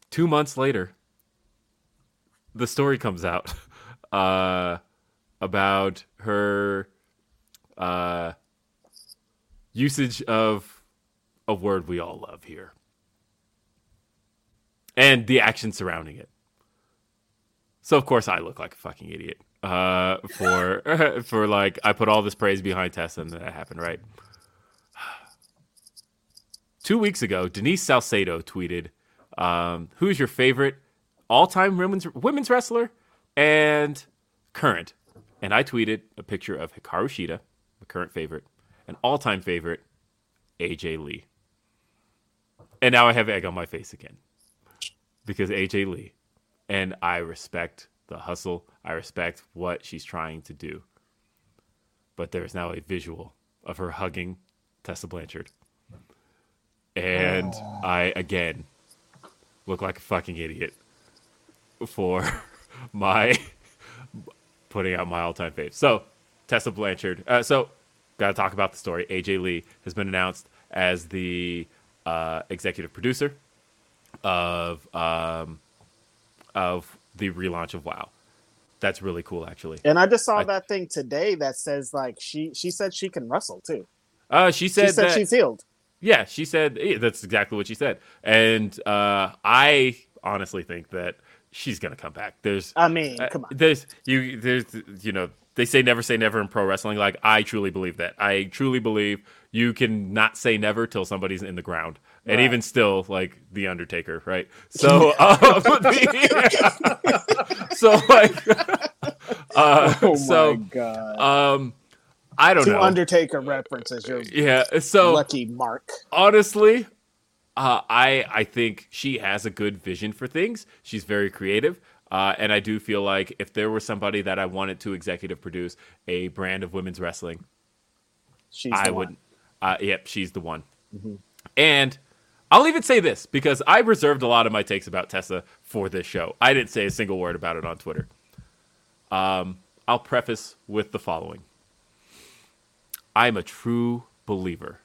Two months later, the story comes out uh, about her uh, usage of a word we all love here and the action surrounding it. So of course I look like a fucking idiot uh, for for like I put all this praise behind Tessa and that happened right. Two weeks ago, Denise Salcedo tweeted, um, "Who's your favorite all-time women's women's wrestler and current?" And I tweeted a picture of Hikaru Shida, a current favorite, an all-time favorite, AJ Lee. And now I have egg on my face again because AJ Lee, and I respect the hustle. I respect what she's trying to do. But there is now a visual of her hugging Tessa Blanchard. And oh. I, again, look like a fucking idiot for my putting out my all time fave. So, Tessa Blanchard. Uh, so, got to talk about the story. AJ Lee has been announced as the uh, executive producer of um, of the relaunch of WoW. That's really cool, actually. and I just saw I- that thing today that says like she she said she can wrestle too. Uh, she said She said that, she's healed. Yeah, she said yeah, that's exactly what she said, and uh, I honestly think that she's gonna come back. There's, I mean, uh, come on. there's you, there's you know they say never say never in pro wrestling. Like I truly believe that. I truly believe you can not say never till somebody's in the ground. And right. even still, like the Undertaker, right? So, um, so like, uh, oh so, God. um, I don't Two know. Undertaker references. You're yeah. So lucky, Mark. Honestly, uh, I I think she has a good vision for things. She's very creative. Uh, and I do feel like if there was somebody that I wanted to executive produce a brand of women's wrestling, she's I would. Uh, yep, she's the one. Mm-hmm. And I'll even say this because I reserved a lot of my takes about Tessa for this show. I didn't say a single word about it on Twitter. Um, I'll preface with the following I'm a true believer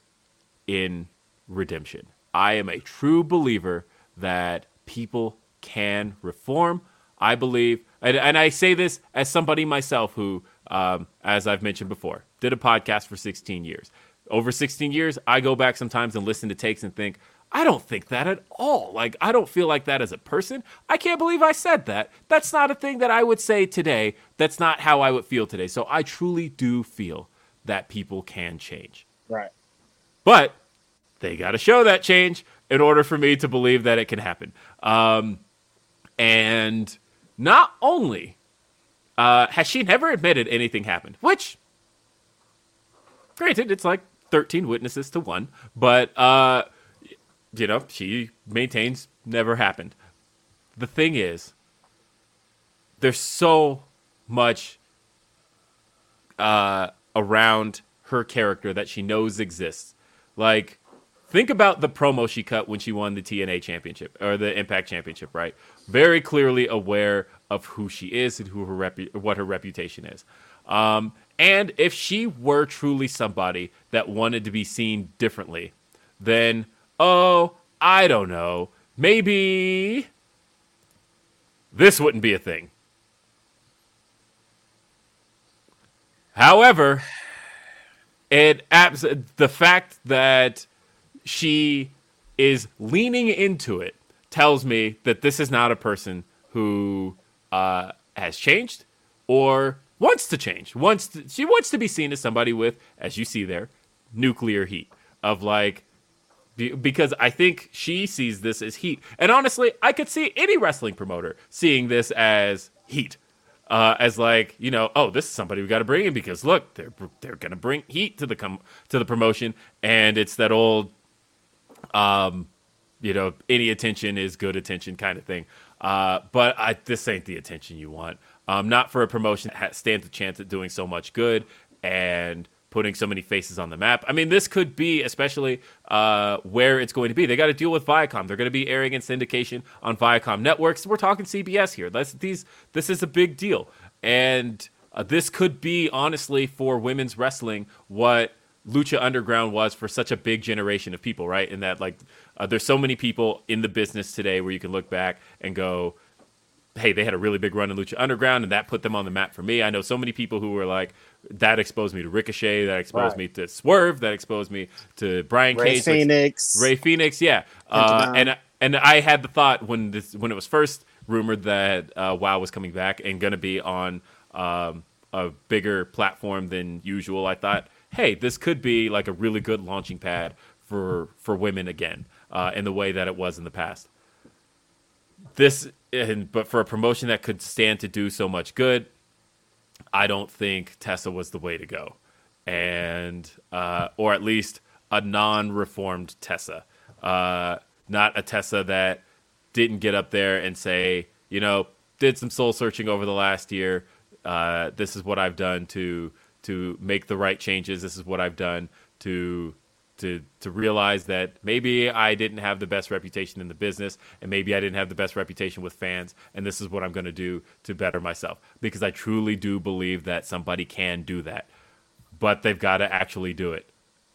in redemption. I am a true believer that people can reform. I believe, and, and I say this as somebody myself who, um, as I've mentioned before, did a podcast for 16 years. Over 16 years, I go back sometimes and listen to takes and think, I don't think that at all. Like, I don't feel like that as a person. I can't believe I said that. That's not a thing that I would say today. That's not how I would feel today. So I truly do feel that people can change. Right. But they got to show that change in order for me to believe that it can happen. Um, and not only uh, has she never admitted anything happened, which, granted, it's like 13 witnesses to one, but, uh, you know, she maintains never happened. The thing is, there's so much uh, around her character that she knows exists. Like, think about the promo she cut when she won the TNA championship or the Impact championship, right? Very clearly aware of who she is and who her repu- what her reputation is. Um, and if she were truly somebody that wanted to be seen differently, then, oh, I don't know, maybe this wouldn't be a thing. However, it abs- the fact that she is leaning into it tells me that this is not a person who uh, has changed or wants to change. Wants to, she wants to be seen as somebody with, as you see there, nuclear heat of like because I think she sees this as heat. And honestly, I could see any wrestling promoter seeing this as heat uh, as like you know, oh, this is somebody we got to bring in because look, they're they're gonna bring heat to the com- to the promotion, and it's that old, um, you know, any attention is good attention kind of thing. Uh, but I, this ain't the attention you want. Um, not for a promotion that stands a chance at doing so much good and putting so many faces on the map. I mean, this could be especially uh, where it's going to be. They got to deal with Viacom. They're going to be airing in syndication on Viacom networks. We're talking CBS here. That's these. This is a big deal, and uh, this could be honestly for women's wrestling what Lucha Underground was for such a big generation of people, right? In that, like, uh, there's so many people in the business today where you can look back and go, hey, they had a really big run in Lucha Underground, and that put them on the map for me. I know so many people who were like, that exposed me to Ricochet, that exposed right. me to Swerve, that exposed me to Brian Ray Cage, Fenix, Rey Fenix, yeah. Uh, and and I had the thought when this when it was first rumored that uh, WoW was coming back and going to be on um, a bigger platform than usual, I thought, hey, this could be like a really good launching pad for for women again, uh, in the way that it was in the past. This, and, but for a promotion that could stand to do so much good, I don't think Tessa was the way to go, and uh, or at least a non-reformed Tessa, uh, not a Tessa that didn't get up there and say, you know, did some soul searching over the last year. Uh, this is what I've done to to make the right changes. This is what I've done to to to realize that maybe I didn't have the best reputation in the business and maybe I didn't have the best reputation with fans and this is what I'm going to do to better myself. Because I truly do believe that somebody can do that but they've got to actually do it.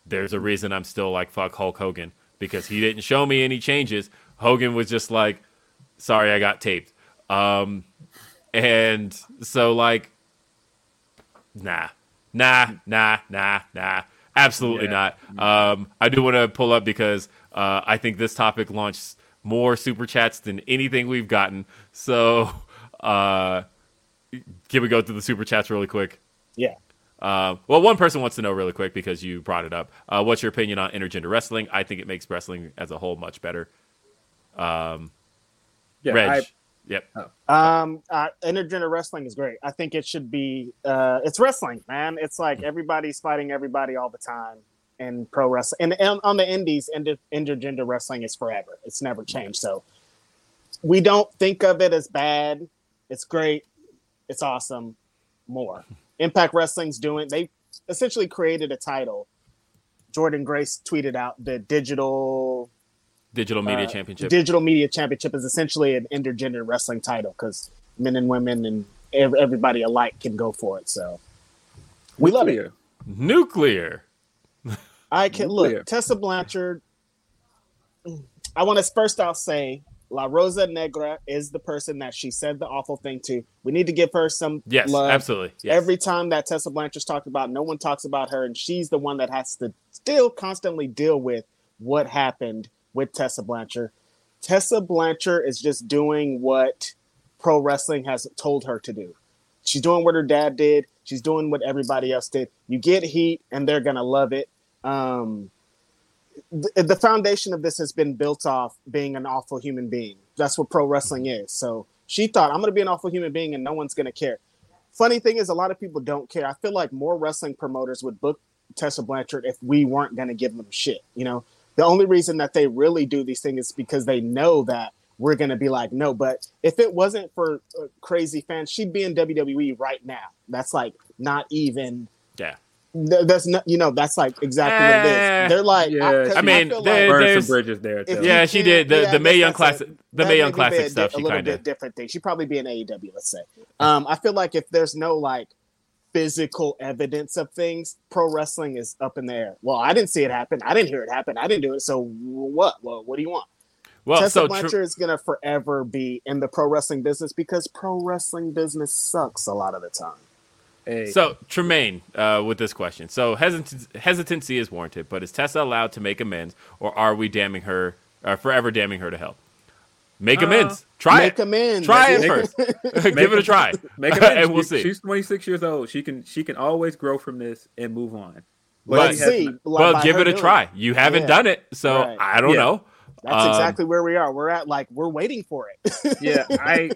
There's a reason I'm still like fuck Hulk Hogan because he didn't show me any changes. Hogan was just like sorry I got taped. Um and so like nah nah nah nah nah Absolutely yeah. not. Um, I do want to pull up because uh, I think this topic launched more super chats than anything we've gotten. So, uh, can we go through the super chats really quick? Yeah. Uh, well, one person wants to know really quick because you brought it up. Uh, what's your opinion on intergender wrestling? I think it makes wrestling as a whole much better. Um, yeah, Reg, I, yep. Oh. Um, uh, intergender wrestling is great. I think it should be. Uh, it's wrestling, man. It's like everybody's fighting everybody all the time in pro wrestling, and, and on the indies, inter, intergender wrestling is forever. It's never changed. So we don't think of it as bad. It's great. It's awesome. More Impact Wrestling's doing. They essentially created a title. Jordynne Grace tweeted out the digital digital media uh, championship. Digital media championship is essentially an intergender wrestling title because men and women and everybody alike can go for it. So we love it. Nuclear. I can Nuclear. look Tessa Blanchard. I want to first I'll say La Rosa Negra is the person that she said the awful thing to. We need to give her some yes, love. absolutely. Yes. Every time that Tessa Blanchard's talked about, no one talks about her, and she's the one that has to still constantly deal with what happened with Tessa Blanchard. Tessa Blanchard is just doing what pro wrestling has told her to do. She's doing what her dad did. She's doing what everybody else did. You get heat, and they're gonna love it. Um, the, the foundation of this has been built off being an awful human being. That's what pro wrestling is. So she thought, I'm to be an awful human being and no one's to care. Funny thing is, a lot of people don't care. I feel like more wrestling promoters would book Tessa Blanchard if we weren't to give them shit. You know, the only reason that they really do these things is because they know that we're going to be like, no. But if it wasn't for uh, crazy fans, she'd be in WWE right now. That's like not even. Yeah that's not you know that's like exactly what it is. Eh, They're like, yeah. I, I mean, I there, like there's some bridges there. Too. Yeah, she did the yeah, the Mae Young classic, the Mae Young classic stuff. A, she kind of different thing. She'd probably be an AEW. Let's say. Um, I feel like if there's no like physical evidence of things, pro wrestling is up in the air. Well, I didn't see it happen. I didn't hear it happen. I didn't do it. So what? Well, what do you want? Well, Tessa so Blanchard tr- is gonna forever be in the pro wrestling business because pro wrestling business sucks a lot of the time. Hey. So Tremaine, uh, with this question, so hesit- hesitancy is warranted, but is Tessa allowed to make amends, or are we damning her, uh, forever damning her to hell? Make uh, amends. Try make it. amends. Try it first. Give it a try. Make amends. and we'll see. She's 26 years old. She can she can always grow from this and move on. But, see, but give it a try. You haven't yeah. done it, so right. I don't yeah. know. That's um, exactly where we are. We're at like we're waiting for it. yeah, I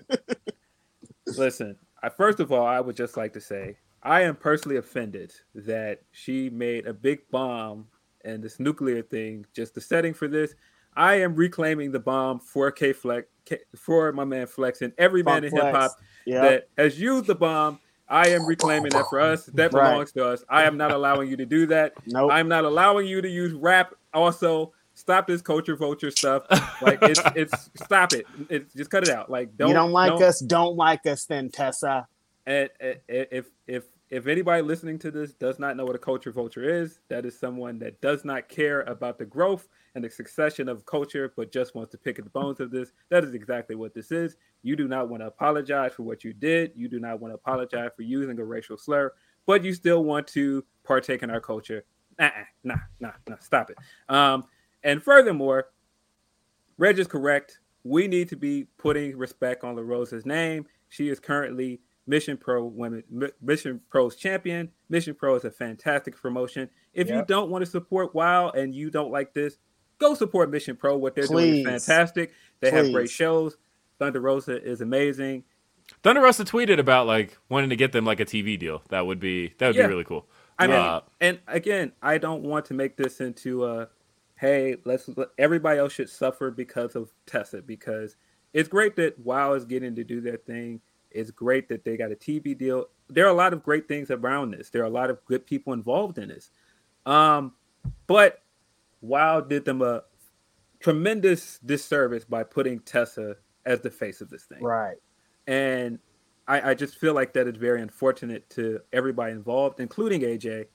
listen. I, first of all, I would just like to say I am personally offended that she made a big bomb and this nuclear thing just the setting for this. I am reclaiming the bomb for K Flex for my man Flex and every man in hip hop yep. that has used the bomb. I am reclaiming that for us. That belongs right. to us. I am not allowing you to do that. Nope. I'm not allowing you to use rap. Also, stop this culture vulture stuff. Like it's it's stop it. It's just cut it out. Like don't you don't like don't, us, don't like us then, Tessa. And, and if if if anybody listening to this does not know what a culture vulture is, that is someone that does not care about the growth and the succession of culture, but just wants to pick at the bones of this. That is exactly what this is. You do not want to apologize for what you did. You do not want to apologize for using a racial slur, but you still want to partake in our culture. Uh-uh, nah, nah, nah, stop it. Um, and furthermore, Reg is correct. We need to be putting respect on La Rosa's name. She is currently Mission Pro Women, Mission Pro's champion. Mission Pro is a fantastic promotion. If yep. you don't want to support WoW and you don't like this, go support Mission Pro. What they're Please. doing is fantastic. They Please. have great shows. Thunder Rosa is amazing. Thunder Rosa tweeted about like wanting to get them like a TV deal. That would be that would yeah. be really cool. I mean, uh, and again, I don't want to make this into a hey, let's let, everybody else should suffer because of Tessa because it's great that WoW is getting to do their thing it's great that they got a TV deal. There are a lot of great things around this. There are a lot of good people involved in this. Um, but WoW did them a tremendous disservice by putting Tessa as the face of this thing. Right. And I, I just feel like that is very unfortunate to everybody involved, including AJ.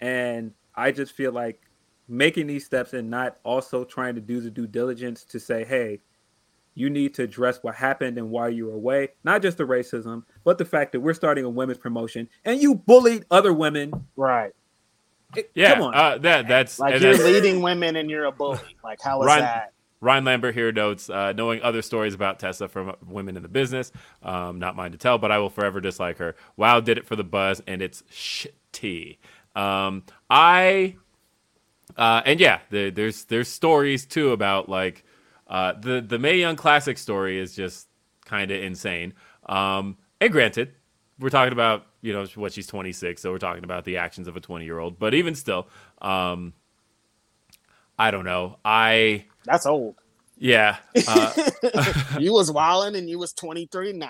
And I just feel like making these steps and not also trying to do the due diligence to say, hey, you need to address what happened and why you were away. Not just the racism, but the fact that we're starting a women's promotion and you bullied other women. Right. It, yeah. Come on. Uh, that that's like you're leading women and you're a bully. Like how is Ron, that? Ryan Lambert here notes, uh, knowing other stories about Tessa from women in the business, um, not mine to tell, but I will forever dislike her. Wow, did it for the buzz, and it's shitty. Um, I, uh, and yeah, the, there's there's stories too about like uh, the the Mae Young Classic story is just kind of insane. Um, and granted, we're talking about you know what she's 26, so we're talking about the actions of a 20 year old. But even still, um, I don't know. I that's old. Yeah, uh, you was wilding and you was 23. Nah.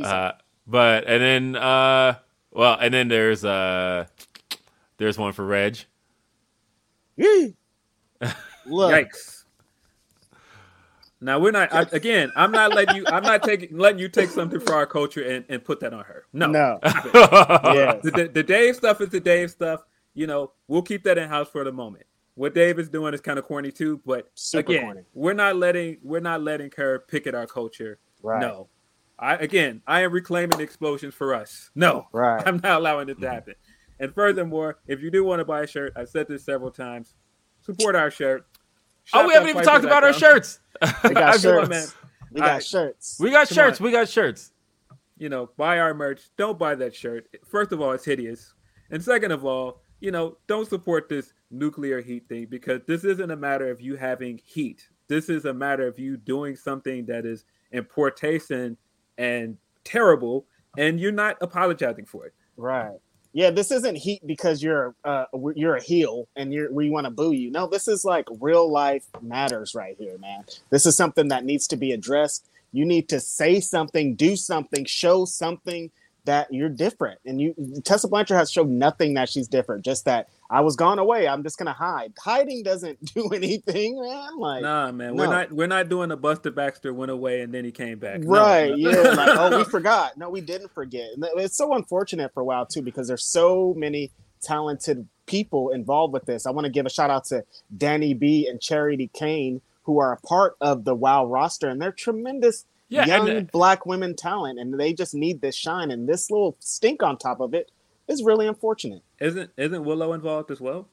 Uh, but and then uh, well, and then there's uh, there's one for Reg. Look. Yikes. Now we're not. I, again, I'm not letting you. I'm not taking letting you take something for our culture and, and put that on her. No, no. yes. the, the, Dave stuff is the Dave stuff. You know, we'll keep that in house for the moment. What Dave is doing is kind of corny too, but Super again, corny. we're not letting we're not letting her pick at our culture. Right. No, I again, I am reclaiming explosions for us. No, Right. I'm not allowing it to mm-hmm. happen. And furthermore, if you do want to buy a shirt, I've said this several times. Support our shirt. Oh, we haven't even talked about our shirts. We got shirts. We got Alright. shirts. We got Come shirts. on. We got shirts. you know, buy our merch. Don't buy that shirt. First of all, it's hideous. And second of all, you know, don't support this nuclear heat thing because this isn't a matter of you having heat. This is a matter of you doing something that is in poor taste and, and terrible, and you're not apologizing for it. Right. Yeah, this isn't heat because you're uh you're a heel and you're we want to boo you. No, this is like real life matters right here, man. This is something that needs to be addressed. You need to say something, do something, show something that you're different. And you Tessa Blanchard has shown nothing that she's different. Just that I was gone away. I'm just gonna hide. Hiding doesn't do anything, man. Like Nah, man, no. we're not we're not doing a Buster Baxter went away and then he came back. Right. no. Yeah. Like, oh, we forgot. No, we didn't forget. And it's so unfortunate for WoW too because there's so many talented people involved with this. I want to give a shout out to Danny B and Charity Kane who are a part of the WoW roster and they're tremendous Yeah, young and, uh, black women talent and they just need this shine and this little stink on top of it is really unfortunate. Isn't isn't Willow involved as well?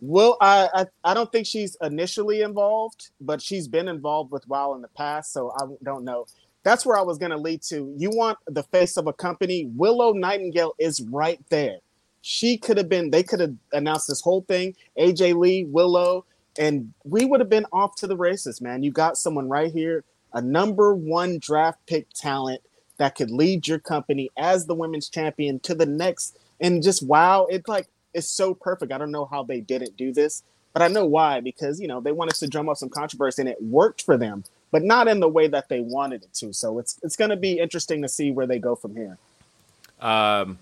Well, I, I I don't think she's initially involved, but she's been involved with WoW in the past, so I don't know. That's where I was going to lead to. You want the face of a company? Willow Nightingale is right there. She could have been. They could have announced this whole thing. AJ Lee, Willow, and we would have been off to the races, man. You got someone right here, a number one draft pick talent that could lead your company as the women's champion to the next. And just wow, it's like it's so perfect. I don't know how they didn't do this, but I know why because you know they wanted to drum up some controversy and it worked for them, but not in the way that they wanted it to. So it's it's going to be interesting to see where they go from here. Um,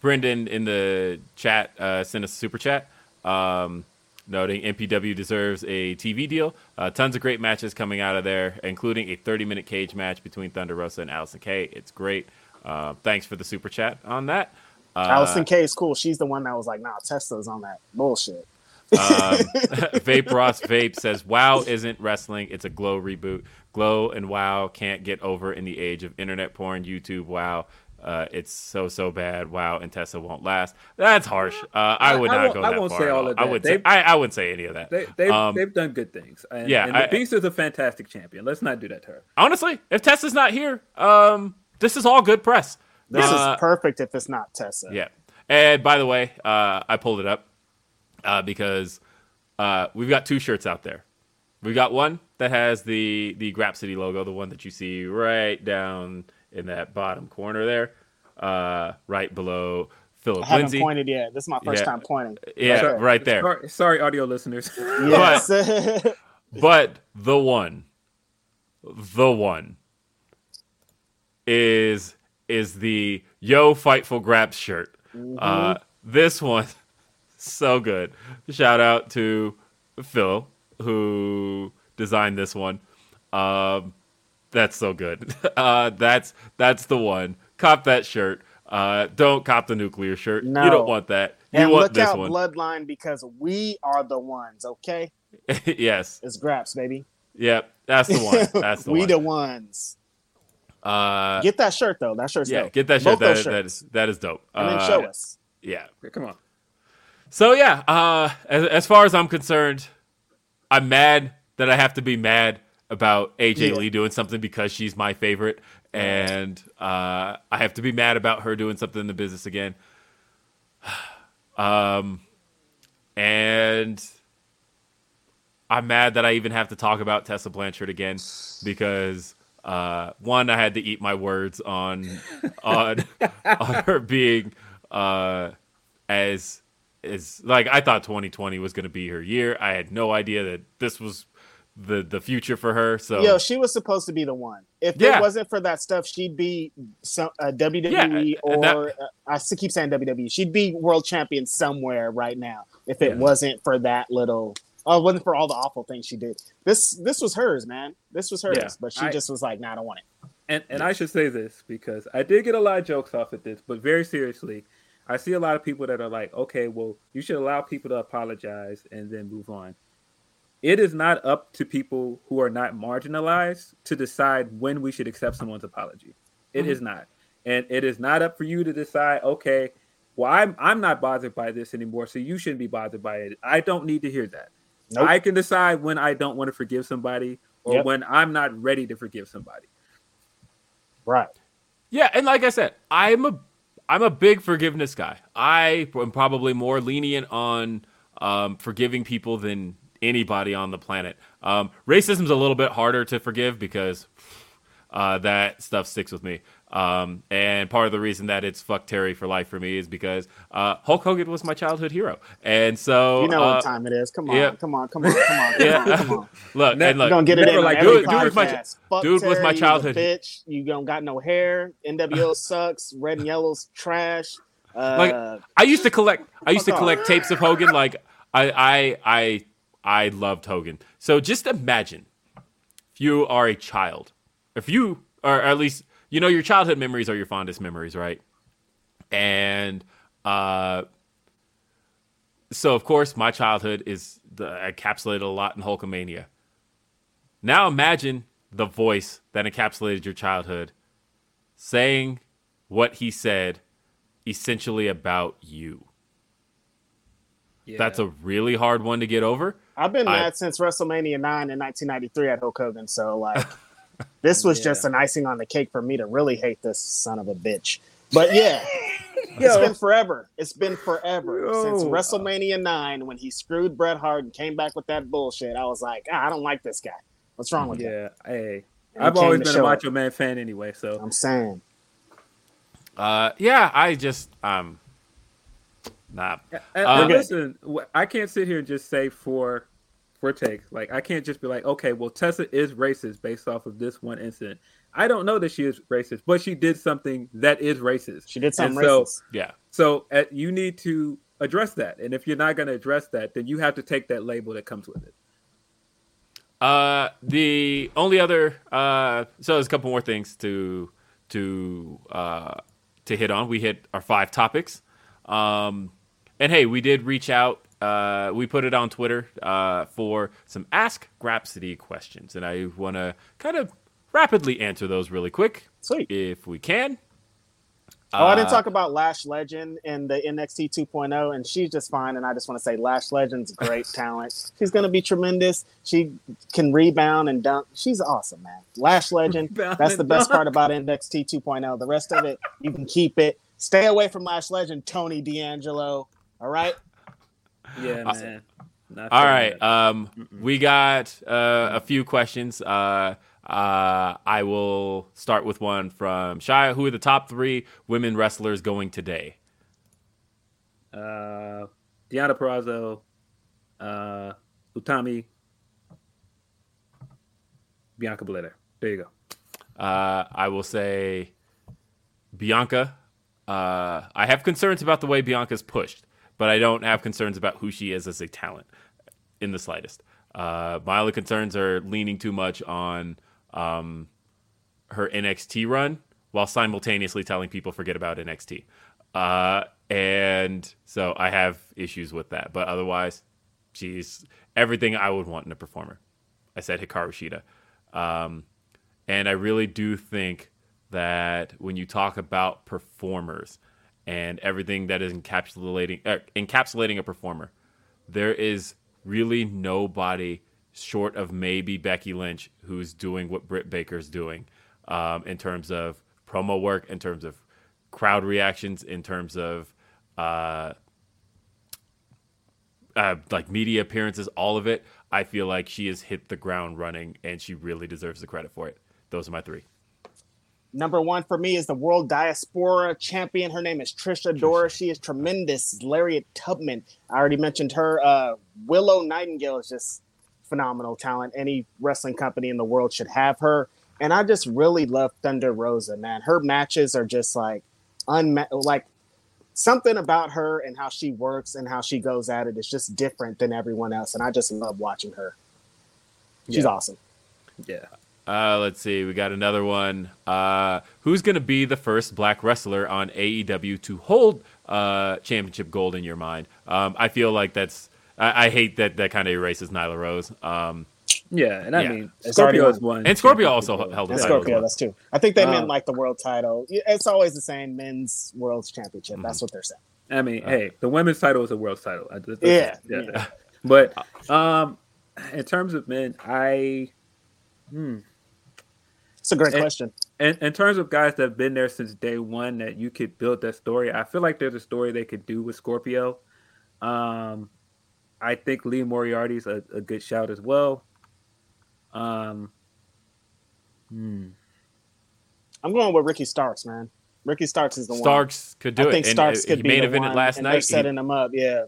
Brendan in the chat uh, sent us a super chat um, noting MPW deserves a TV deal. Uh, tons of great matches coming out of there, including a 30 minute cage match between Thunder Rosa and Allysin Kay. It's great. Uh, thanks for the super chat on that. Uh, Allysin K is cool. She's the one that was like, "Nah, Tessa's on that bullshit." um, Vape Ross Vape says, "Wow isn't wrestling; it's a Glow reboot. Glow and Wow can't get over in the age of internet porn, YouTube. Wow, uh, it's so so bad. Wow and Tessa won't last. That's harsh. Uh, I would I not won't- go I won't far. say at all of that. I that. would. Say, I, I wouldn't say any of that. They they've, Um, they've done good things. And, yeah, and the I- Beast is a fantastic champion. Let's not do that to her. honestly, if Tessa's not here, um, this is all good press. This Uh, is perfect if it's not Tessa. Yeah. And by the way, uh, I pulled it up uh, because uh, we've got two shirts out there. We've got one that has the the Grapsody logo, the one that you see right down in that bottom corner there, uh, right below Philip I haven't Lindsay. pointed yet. This is my first Yeah. time pointing. Yeah, Sorry- right there. Sorry, sorry, audio listeners. Yes. But the one, the one, is is the Yo Fightful Graps shirt. Uh, this one, so good. Shout out to Phil who designed this one. Um, that's so good. Uh, that's that's the one. Cop that shirt. Uh, don't cop the nuclear shirt. No. You don't want that. You and want look this out, one. Bloodline, because we are the ones. Okay, yes. it's Graps, baby. Yep. That's the one. That's the we one. the ones. Uh, Get that shirt though. That shirt's yeah, dope. get that shirt. That, those that shirts. is that is dope. and then Uh, show us. Yeah. Come on. So yeah, uh, as, as far as I'm concerned, I'm mad that I have to be mad about AJ yeah. Lee doing something because she's my favorite, and uh, I have to be mad about her doing something in the business again. um, and I'm mad that I even have to talk about Tessa Blanchard again because uh, one, I had to eat my words on on on her being uh, as as like I thought 2020 was going to be her year. I had no idea that this was the the future for her. So yo, she was supposed to be the one. If yeah. it wasn't for that stuff, she'd be some uh, WWE yeah, or that, uh, I keep saying WWE. She'd be world champion somewhere right now. If it yeah. wasn't for that little, oh, it wasn't for all the awful things she did. This this was hers, man. This was hers, but she I, just was like, "Nah, I don't want it." And and I should say this because I did get a lot of jokes off at this, but very seriously, I see a lot of people that are like, "Okay, well, you should allow people to apologize and then move on." It is not up to people who are not marginalized to decide when we should accept someone's apology. It mm-hmm. is not. And it is not up for you to decide, okay, well, I'm I'm not bothered by this anymore, so you shouldn't be bothered by it. I don't need to hear that. Nope. I can decide when I don't want to forgive somebody or yep. when I'm not ready to forgive somebody. Right. Yeah, and like I said, I'm a I'm a big forgiveness guy. I am probably more lenient on um, forgiving people than anybody on the planet. Um, racism's a little bit harder to forgive because uh, that stuff sticks with me. Um, and part of the reason that it's fuck Terry for life for me is because uh, Hulk Hogan was my childhood hero, and so you know uh, what time it is. Come on, yeah. come on, come on, come on, come yeah. on, come on. look, ne- and look, don't get it in like dude, dude, was my, dude was my childhood bitch. You don't got no hair. NWO sucks. Red and yellow's trash. Uh, like I used to collect. I used to collect tapes of Hogan. Like I, I, I I loved Hogan. So just imagine if you are a child, if you, or at least, you know, your childhood memories are your fondest memories, right? And uh, so, of course, my childhood is the, encapsulated a lot in Hulkamania. Now imagine the voice that encapsulated your childhood saying what he said essentially about you. Yeah. That's a really hard one to get over. I've been I, mad since WrestleMania 9 in 1993 at Hulk Hogan. So, like, this was yeah. just an icing on the cake for me to really hate this son of a bitch. But yeah, it's been forever. It's been forever Yo. since WrestleMania 9 when he screwed Bret Hart and came back with that bullshit. I was like, ah, I don't like this guy. What's wrong with yeah, Hey, I've always been a Macho Man fan anyway. So I'm saying. Uh, yeah, I just um Nah. And, uh, listen, I can't sit here and just say for for take. Like I can't just be like, okay, well Tessa is racist based off of this one incident. I don't know that she is racist, but she did something that is racist. She did something so, racist. Yeah. So uh, you need to address that, and if you're not going to address that, then you have to take that label that comes with it. Uh, the only other uh, so there's a couple more things to to uh to hit on. We hit our five topics. Um, and hey, we did reach out. Uh, we put it on Twitter uh, for some Ask Grapsody questions, and I want to kind of rapidly answer those really quick, Sweet. if we can. Oh, uh, I didn't uh, talk about Lash Legend in the NXT 2.0, and she's just fine. And I just want to say Lash Legend's great talent. She's going to be tremendous. She can rebound and dunk. She's awesome, man. Lash Legend. That's the best part about NXT 2.0. The rest of it, you can keep it. Stay away from Lash Legend, Tony D'Angelo. All right. Yeah, man. Not All right. Um, we got uh, a few questions. Uh, uh, I will start with one from Shia. Who are the top three women wrestlers going today? Uh, Deonna Purrazzo, uh, Utami, Bianca Belair. There you go. Uh, I will say Bianca. Uh, I have concerns about the way Bianca's pushed but I don't have concerns about who she is as a talent in the slightest. Uh, my only concerns are leaning too much on um, her NXT run while simultaneously telling people forget about NXT. Uh, and so I have issues with that. But otherwise, she's everything I would want in a performer. I said Hikaru Shida. Um, and I really do think that when you talk about performers, and everything that is encapsulating uh, encapsulating a performer. There is really nobody short of maybe Becky Lynch, who's doing what Britt Baker's doing um, in terms of promo work, in terms of crowd reactions, in terms of uh, uh, like media appearances, all of it. I feel like she has hit the ground running, and she really deserves the credit for it. Those are my three. Number one for me is the World Diaspora Champion. Her name is Trisha Adora. She is tremendous. Lariat Tubman. I already mentioned her. Uh, Willow Nightingale is just phenomenal talent. Any wrestling company in the world should have her. And I just really love Thunder Rosa, man. Her matches are just like unma- like something about her and how she works and how she goes at it is just different than everyone else. And I just love watching her. She's Yeah. awesome. Yeah. Uh, let's see. We got another one. Uh, who's going to be the first black wrestler on AEW to hold uh, championship gold in your mind? Um, I feel like that's. I, I hate that that kind of erases Nyla Rose. Um, Yeah, and I Yeah. mean It's already Scorpio's one, And Scorpio also gold. held the And Yeah. Scorpio, that's too. I think they Um, meant like the world title. It's always the same men's world championship. That's what they're saying. I mean, hey, the women's title is a world title. I- that's- Yeah, yeah. yeah. But um, in terms of men, I hmm, It's a great And- question. in, in terms of guys that have been there since day one that you could build that story, I feel like there's a story they could do with Scorpio. Um, I think Lee Moriarty's a, a good shout as well. Um, hmm. I'm going with Ricky Starks, man. Ricky Starks is the one. Starks could do I it. I think Starks uh, could he be main the evented one, last and they're night. He, setting him up. Yeah,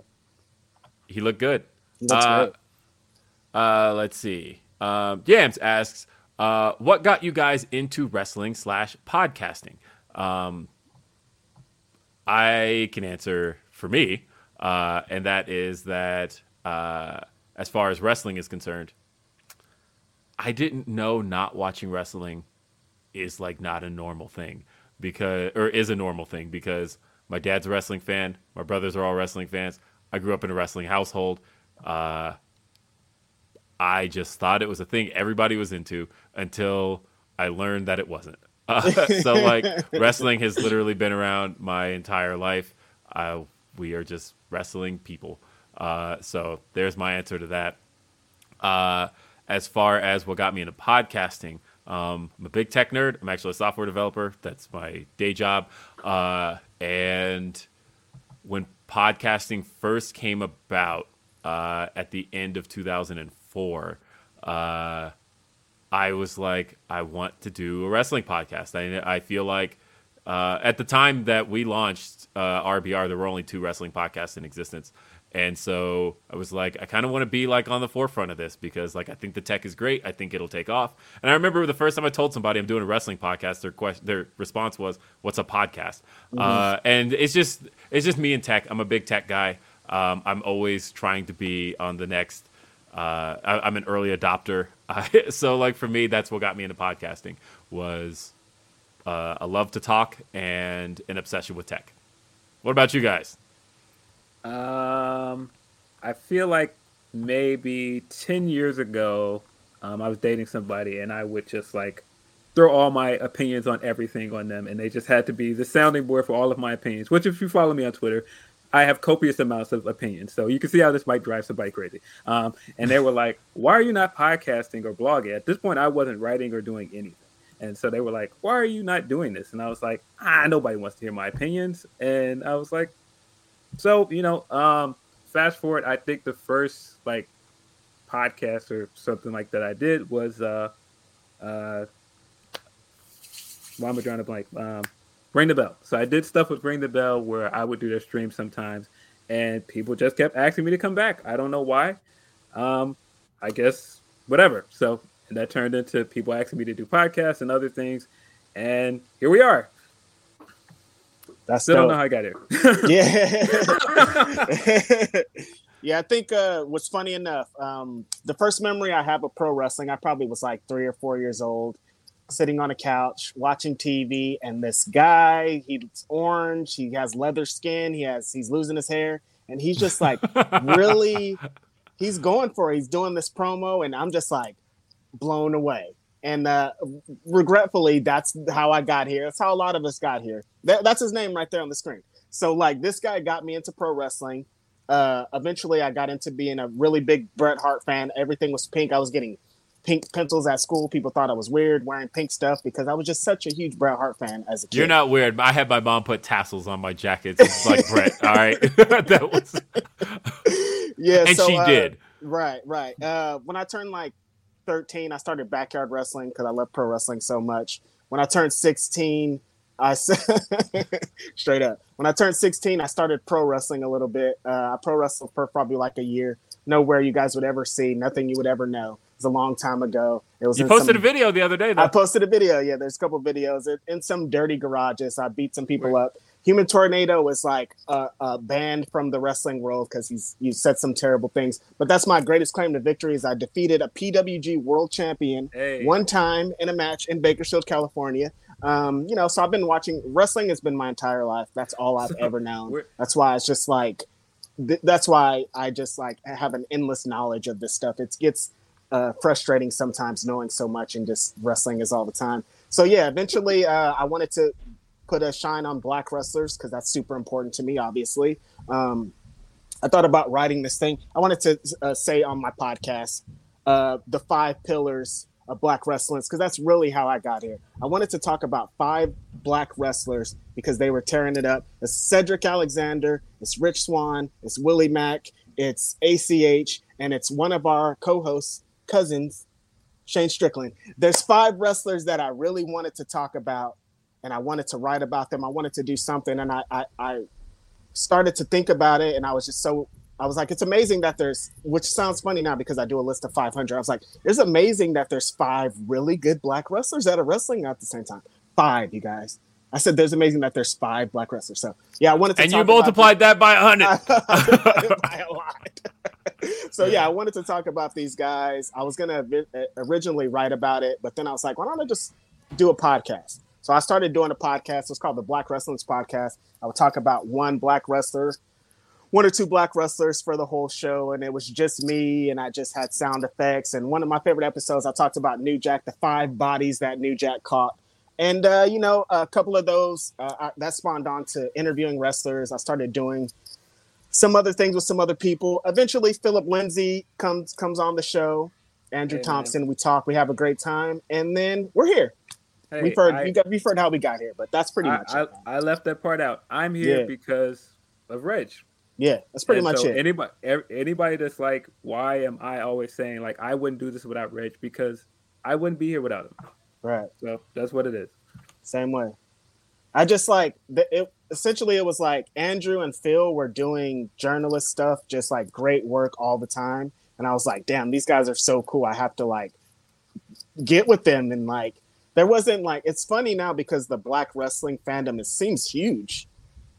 he looked good. he looks Uh, great. Uh, let's see. Um, Yams asks, uh, "What got you guys into wrestling slash podcasting?" Um, I can answer for me, uh, and that is that uh, as far as wrestling is concerned, I didn't know not watching wrestling is like not a normal thing because or is a normal thing because my dad's a wrestling fan, my brothers are all wrestling fans. I grew up in a wrestling household. Uh, I just thought it was a thing everybody was into until I learned that it wasn't. Uh, so like wrestling has literally been around my entire life. Uh, we are just wrestling people. Uh, so there's my answer to that. Uh, as far as what got me into podcasting, um, I'm a big tech nerd. I'm actually a software developer. That's my day job. Uh, and when podcasting first came about uh, at the end of 2004, uh, I was like, I want to do a wrestling podcast. I, I feel like uh, at the time that we launched uh, RBR, there were only two wrestling podcasts in existence. And so I was like, I kind of want to be like on the forefront of this because like I think the tech is great. I think it'll take off. And I remember the first time I told somebody I'm doing a wrestling podcast, their question, their response was, "What's a podcast?" Uh, and it's just it's just me and tech. I'm a big tech guy. Um, I'm always trying to be on the next. Uh, I, I'm an early adopter, so like for me, that's what got me into podcasting was uh, a love to talk and an obsession with tech. What about you guys? Um, I feel like maybe ten years ago, um, I was dating somebody, and I would just like throw all my opinions on everything on them, and they just had to be the sounding board for all of my opinions. Which, if you follow me on Twitter, I have copious amounts of opinions, so you can see how this might drive somebody crazy. Um, and they were like, "Why are you not podcasting or blogging?" At this point, I wasn't writing or doing anything. And so they were like, "Why are you not doing this?" And I was like, "Ah, nobody wants to hear my opinions." And I was like, so you know, um, fast forward. I think the first like podcast or something like that I did was uh, uh, why am I drawing a blank? Um, Ring the Bell. So I did stuff with Ring the Bell where I would do their stream sometimes, and people just kept asking me to come back. I don't know why. Um, I guess whatever. So that turned into people asking me to do podcasts and other things, and here we are. That's Still don't know how I got here. yeah. yeah, I think uh what's funny enough, um, the first memory I have of pro wrestling, I probably was like three or four years old, sitting on a couch watching TV, and this guy, he's orange, he has leather skin, he has he's losing his hair, and he's just like really he's going for it. He's doing this promo, and I'm just like blown away. And uh, regretfully, that's how I got here. That's how a lot of us got here. That, that's his name right there on the screen. So, like, this guy got me into pro wrestling. Uh, eventually, I got into being a really big Bret Hart fan. Everything was pink. I was getting pink pencils at school. People thought I was weird wearing pink stuff because I was just such a huge Bret Hart fan as a kid. You're not weird. I had my mom put tassels on my jackets it's like Bret. All right, that was yeah, and so, she uh, did. Right, right. Uh, when I turned like 13, I started backyard wrestling because I love pro wrestling so much. When I turned 16, I straight up. When I turned 16, I started pro wrestling a little bit. Uh, I pro wrestled for probably like a year. Nowhere you guys would ever see, nothing you would ever know. It was a long time ago. It was. You posted some- a video the other day. Though. I posted a video. Yeah, there's a couple videos in, in some dirty garages. I beat some people up. Human Tornado was like a, a banned from the wrestling world because he's you said some terrible things. But that's my greatest claim to victory is I defeated a PWG world champion Hey. one time in a match in Bakersfield, California. Um, you know, so I've been watching wrestling has been my entire life. That's all I've So, ever known. That's why it's just like th- that's why I just like have an endless knowledge of this stuff. It gets uh, frustrating sometimes knowing so much and just wrestling is all the time. So yeah, eventually uh, I wanted to put a shine on black wrestlers because that's super important to me. Obviously, um, I thought about writing this thing. I wanted to uh, say on my podcast uh, the five pillars of black wrestling because that's really how I got here. I wanted to talk about five black wrestlers because they were tearing it up. It's Cedric Alexander, it's Rich Swann, it's Willie Mack, it's ACH, and it's one of our co-hosts, cousins, Shane Strickland. There's five wrestlers that I really wanted to talk about, and I wanted to write about them. I wanted to do something, and I, I, I started to think about it, and I was just so I was like, it's amazing that there's, which sounds funny now because I do a list of 500. I was like, it's amazing that there's five really good black wrestlers that are wrestling at the same time. Five, you guys. I said there's amazing that there's five black wrestlers. So yeah, I wanted to. and talk you about multiplied that by a hundred. by a lot. so yeah, I wanted to talk about these guys. I was gonna vi- uh, originally write about it, but then I was like, why don't I just do a podcast? So I started doing a podcast. It's called the Black Wrestlers Podcast. I would talk about one black wrestler, one or two black wrestlers for the whole show, and it was just me, and I just had sound effects. And one of my favorite episodes, I talked about New Jack, the five bodies that New Jack caught. And uh, you know, a couple of those uh, I, that spawned on to interviewing wrestlers. I started doing some other things with some other people. Eventually, Philip Lindsay comes comes on the show. Andrew Hey, man. Thompson, we talk, we have a great time, and then we're here. Hey, we've heard I, we've heard how we got here, but that's pretty I, much I, it. I left that part out. I'm here Yeah. because of Reg. Yeah, that's pretty And much so it. Anybody, anybody that's like, why am I always saying like I wouldn't do this without Reg because I wouldn't be here without him. right, So that's what it is. same way. I just like the, it. Essentially, it was like Andrew and Phil were doing journalist stuff, just like great work all the time, and I was like, damn, these guys are so cool. I have to like get with them. And like there wasn't like it's funny now because the black wrestling fandom it seems huge.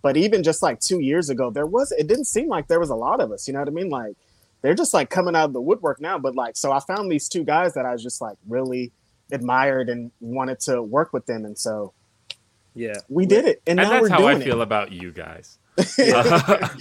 But even just like two years ago there was it didn't seem like there was a lot of us you know what i mean? Like they're just like coming out of the woodwork now. But like so i found these two guys that i was just like really admired and wanted to work with them. And so Yeah, we did it and, and now that's we're how doing I feel it about you guys.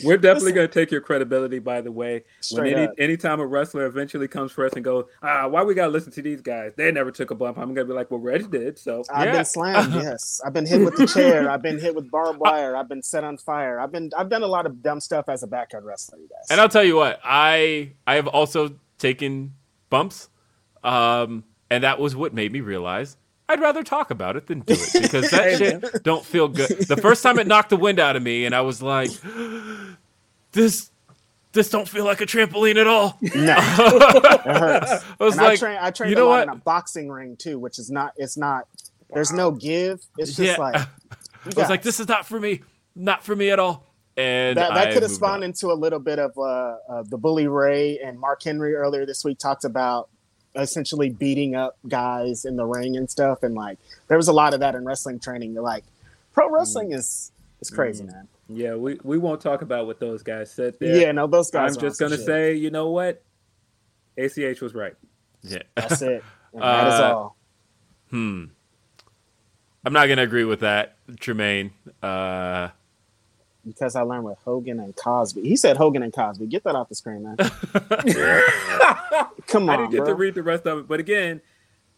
we're definitely gonna take your credibility. By the way, when any up. anytime a wrestler eventually comes for us and goes, ah, why we gotta listen to these guys? They never took a bump. I'm gonna be like, well, Reg did. So I've Yeah. been slammed, yes. I've been hit with the chair. I've been hit with barbed wire. I've been set on fire. I've been I've done a lot of dumb stuff as a backyard wrestler, you guys. And I'll tell you what, I I have also taken bumps, um, and that was what made me realize I'd rather talk about it than do it because that shit don't feel good. The first time it knocked the wind out of me, and I was like, this this don't feel like a trampoline at all. no, it hurts. I was and I like, I train you a lot what? in a boxing ring too, which is not it's not there's no give. It's just Yeah. like I was guys, like, this is not for me, not for me at all. And that, that could have moved spawned on. into a little bit of uh, uh, the bully Ray and Mark Henry earlier this week talked about essentially beating up guys in the ring and stuff, and like there was a lot of that in wrestling training. You're like, pro wrestling is is crazy, man. yeah, we, we won't talk about what those guys said there. Yeah, no, those guys. I'm just gonna shit. say, you know what? ACH was right. Yeah. that's it. And that is Uh, all. Hmm. I'm not gonna agree with that, Tremaine. Uh, Because I learned with Hogan and Cosby. He said Hogan and Cosby. Get that off the screen, man. Come on, I didn't get bro. to read the rest of it, but again,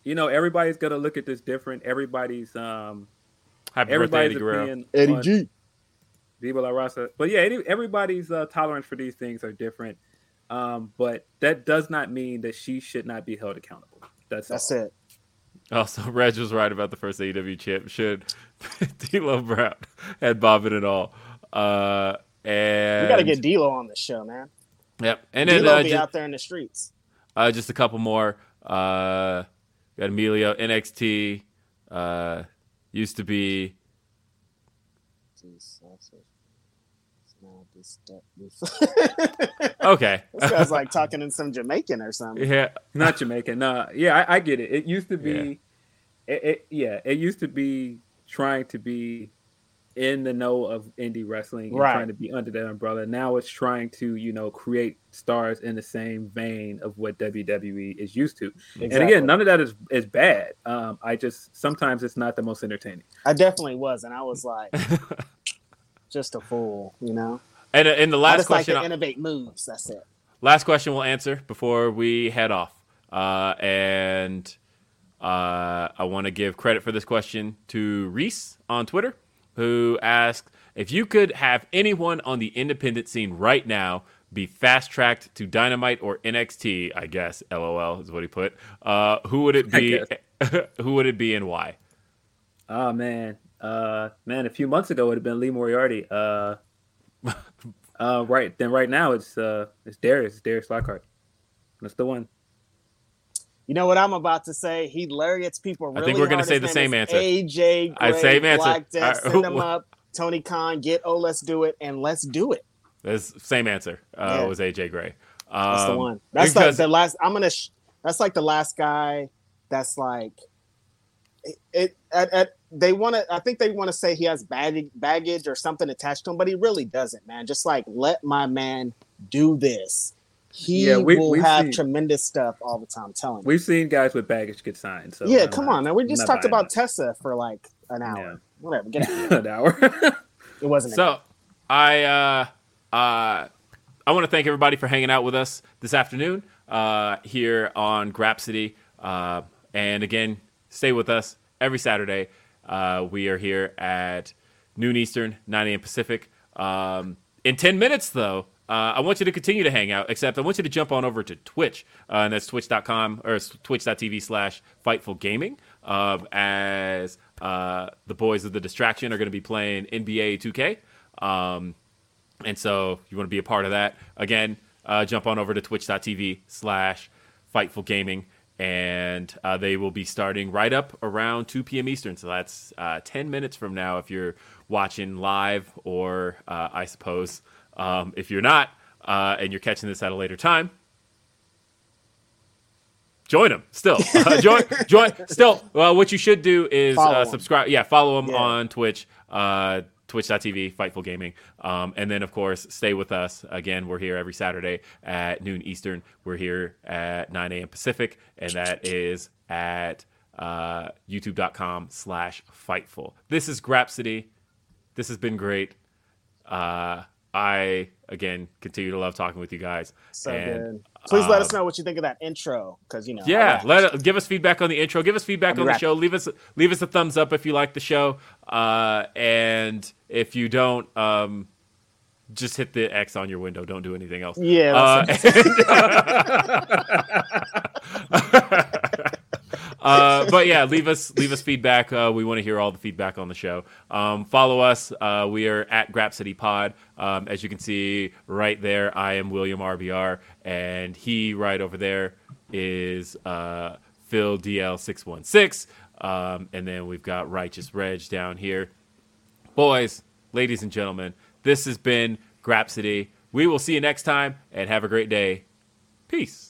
you know, everybody's gonna look at this different. Everybody's um, happy birthday, everybody's Eddie Guerrero. Eddie on- G. Viva La Raza. But yeah, everybody's uh, tolerance for these things are different. Um, but that does not mean that she should not be held accountable. That's that's all. it. Also, Reg was right about the first AEW champ. Should D'Lo Brown had bobbing it all. Uh, and we got to get D'Lo on the show, man. Yep, and D'Lo then uh, be just, out there in the streets. Uh, just a couple more. Uh, got Emilio NXT. Uh, used to be. okay. this guy's like talking in some Jamaican or something. Yeah, not Jamaican. No, yeah, I, I get it. It used to be, yeah. It, it, yeah, it used to be trying to be in the know of indie wrestling and right. trying to be under that umbrella. Now it's trying to, you know, create stars in the same vein of what WWE is used to. Exactly. And again, none of that is is bad. Um, I just sometimes it's not the most entertaining. I definitely was, and I was like, just a fool, you know. And uh, in the last question, like innovate moves. That's it. Last question we'll answer before we head off, uh, and uh, I want to give credit for this question to Reese on Twitter who asked if you could have anyone on the independent scene right now be fast tracked to Dynamite or NXT, I guess, LOL is what he put. Uh, who would it be? who would it be and why? Oh man, uh, man, a few months ago it would have been Lee Moriarty. Uh, uh, right then, right now it's uh, it's Darius, it's Darius Lockhart. That's the one. You know what I'm about to say? He lariats people really I think we're going to say the same answer. AJ Gray, I same answer. Black Death, right. send him up. Tony Khan, get oh, let's do it, and let's do it. That's same answer. Uh, yeah. Was AJ Gray? Um, that's the um, one. That's because, like the last. I'm gonna. Sh- that's like the last guy. That's like. It, it at, at they want to. I think they want to say he has baggage, baggage or something attached to him, but he really doesn't, man. Just like let my man do this he yeah, we, will have seen, tremendous stuff all the time. Telling we've seen guys with baggage get signed. So yeah, come not, on, man. We just talked about Tessa for like an hour. Yeah. Whatever, get out. an hour. it wasn't. So I uh uh I want to thank everybody for hanging out with us this afternoon uh here on Grapsody. Uh, and again, stay with us every Saturday. Uh, we are here at noon Eastern, 9 a.m. Pacific. Um, in 10 minutes, though, uh, I want you to continue to hang out, except I want you to jump on over to Twitch, uh, and that's twitch.com or twitch.tv slash Fightful Gaming, uh, as uh, the boys of the distraction are going to be playing NBA 2K. Um, and so you want to be a part of that. Again, uh, jump on over to twitch.tv slash Fightful Gaming, and uh, they will be starting right up around 2 p.m. Eastern. So that's 10 minutes from now if you're watching live, or I suppose. Um, if you're not, uh, and you're catching this at a later time, join them still. Uh, join, join still. Well, what you should do is uh, subscribe. Yeah, follow them yeah. on Twitch. Uh, Twitch.tv, Fightful Gaming. Um, and then, of course, stay with us. Again, we're here every Saturday at noon Eastern. We're here at 9 a.m. Pacific, and that is at uh, youtube.com slash Fightful. This is Grapsody. This has been great. Uh, I again continue to love talking with you guys. So and, good. Please let us uh, know what you think of that intro, because you know. Yeah, let give us feedback on the intro. Give us feedback on the show. Leave us leave us a thumbs up if you like the show, uh, and if you don't, um, just hit the X on your window. Don't do anything else. Yeah. Uh, uh, but yeah, leave us leave us feedback. Uh, we want to hear all the feedback on the show. Um, follow us. Uh, we are at Grapsody Pod. Um, as you can see right there, I am William RBR, and he right over there is uh, Phil DL six one six. Um, and then we've got Righteous Reg down here. Boys, ladies and gentlemen, this has been Grapsody. We will see you next time, and have a great day. Peace.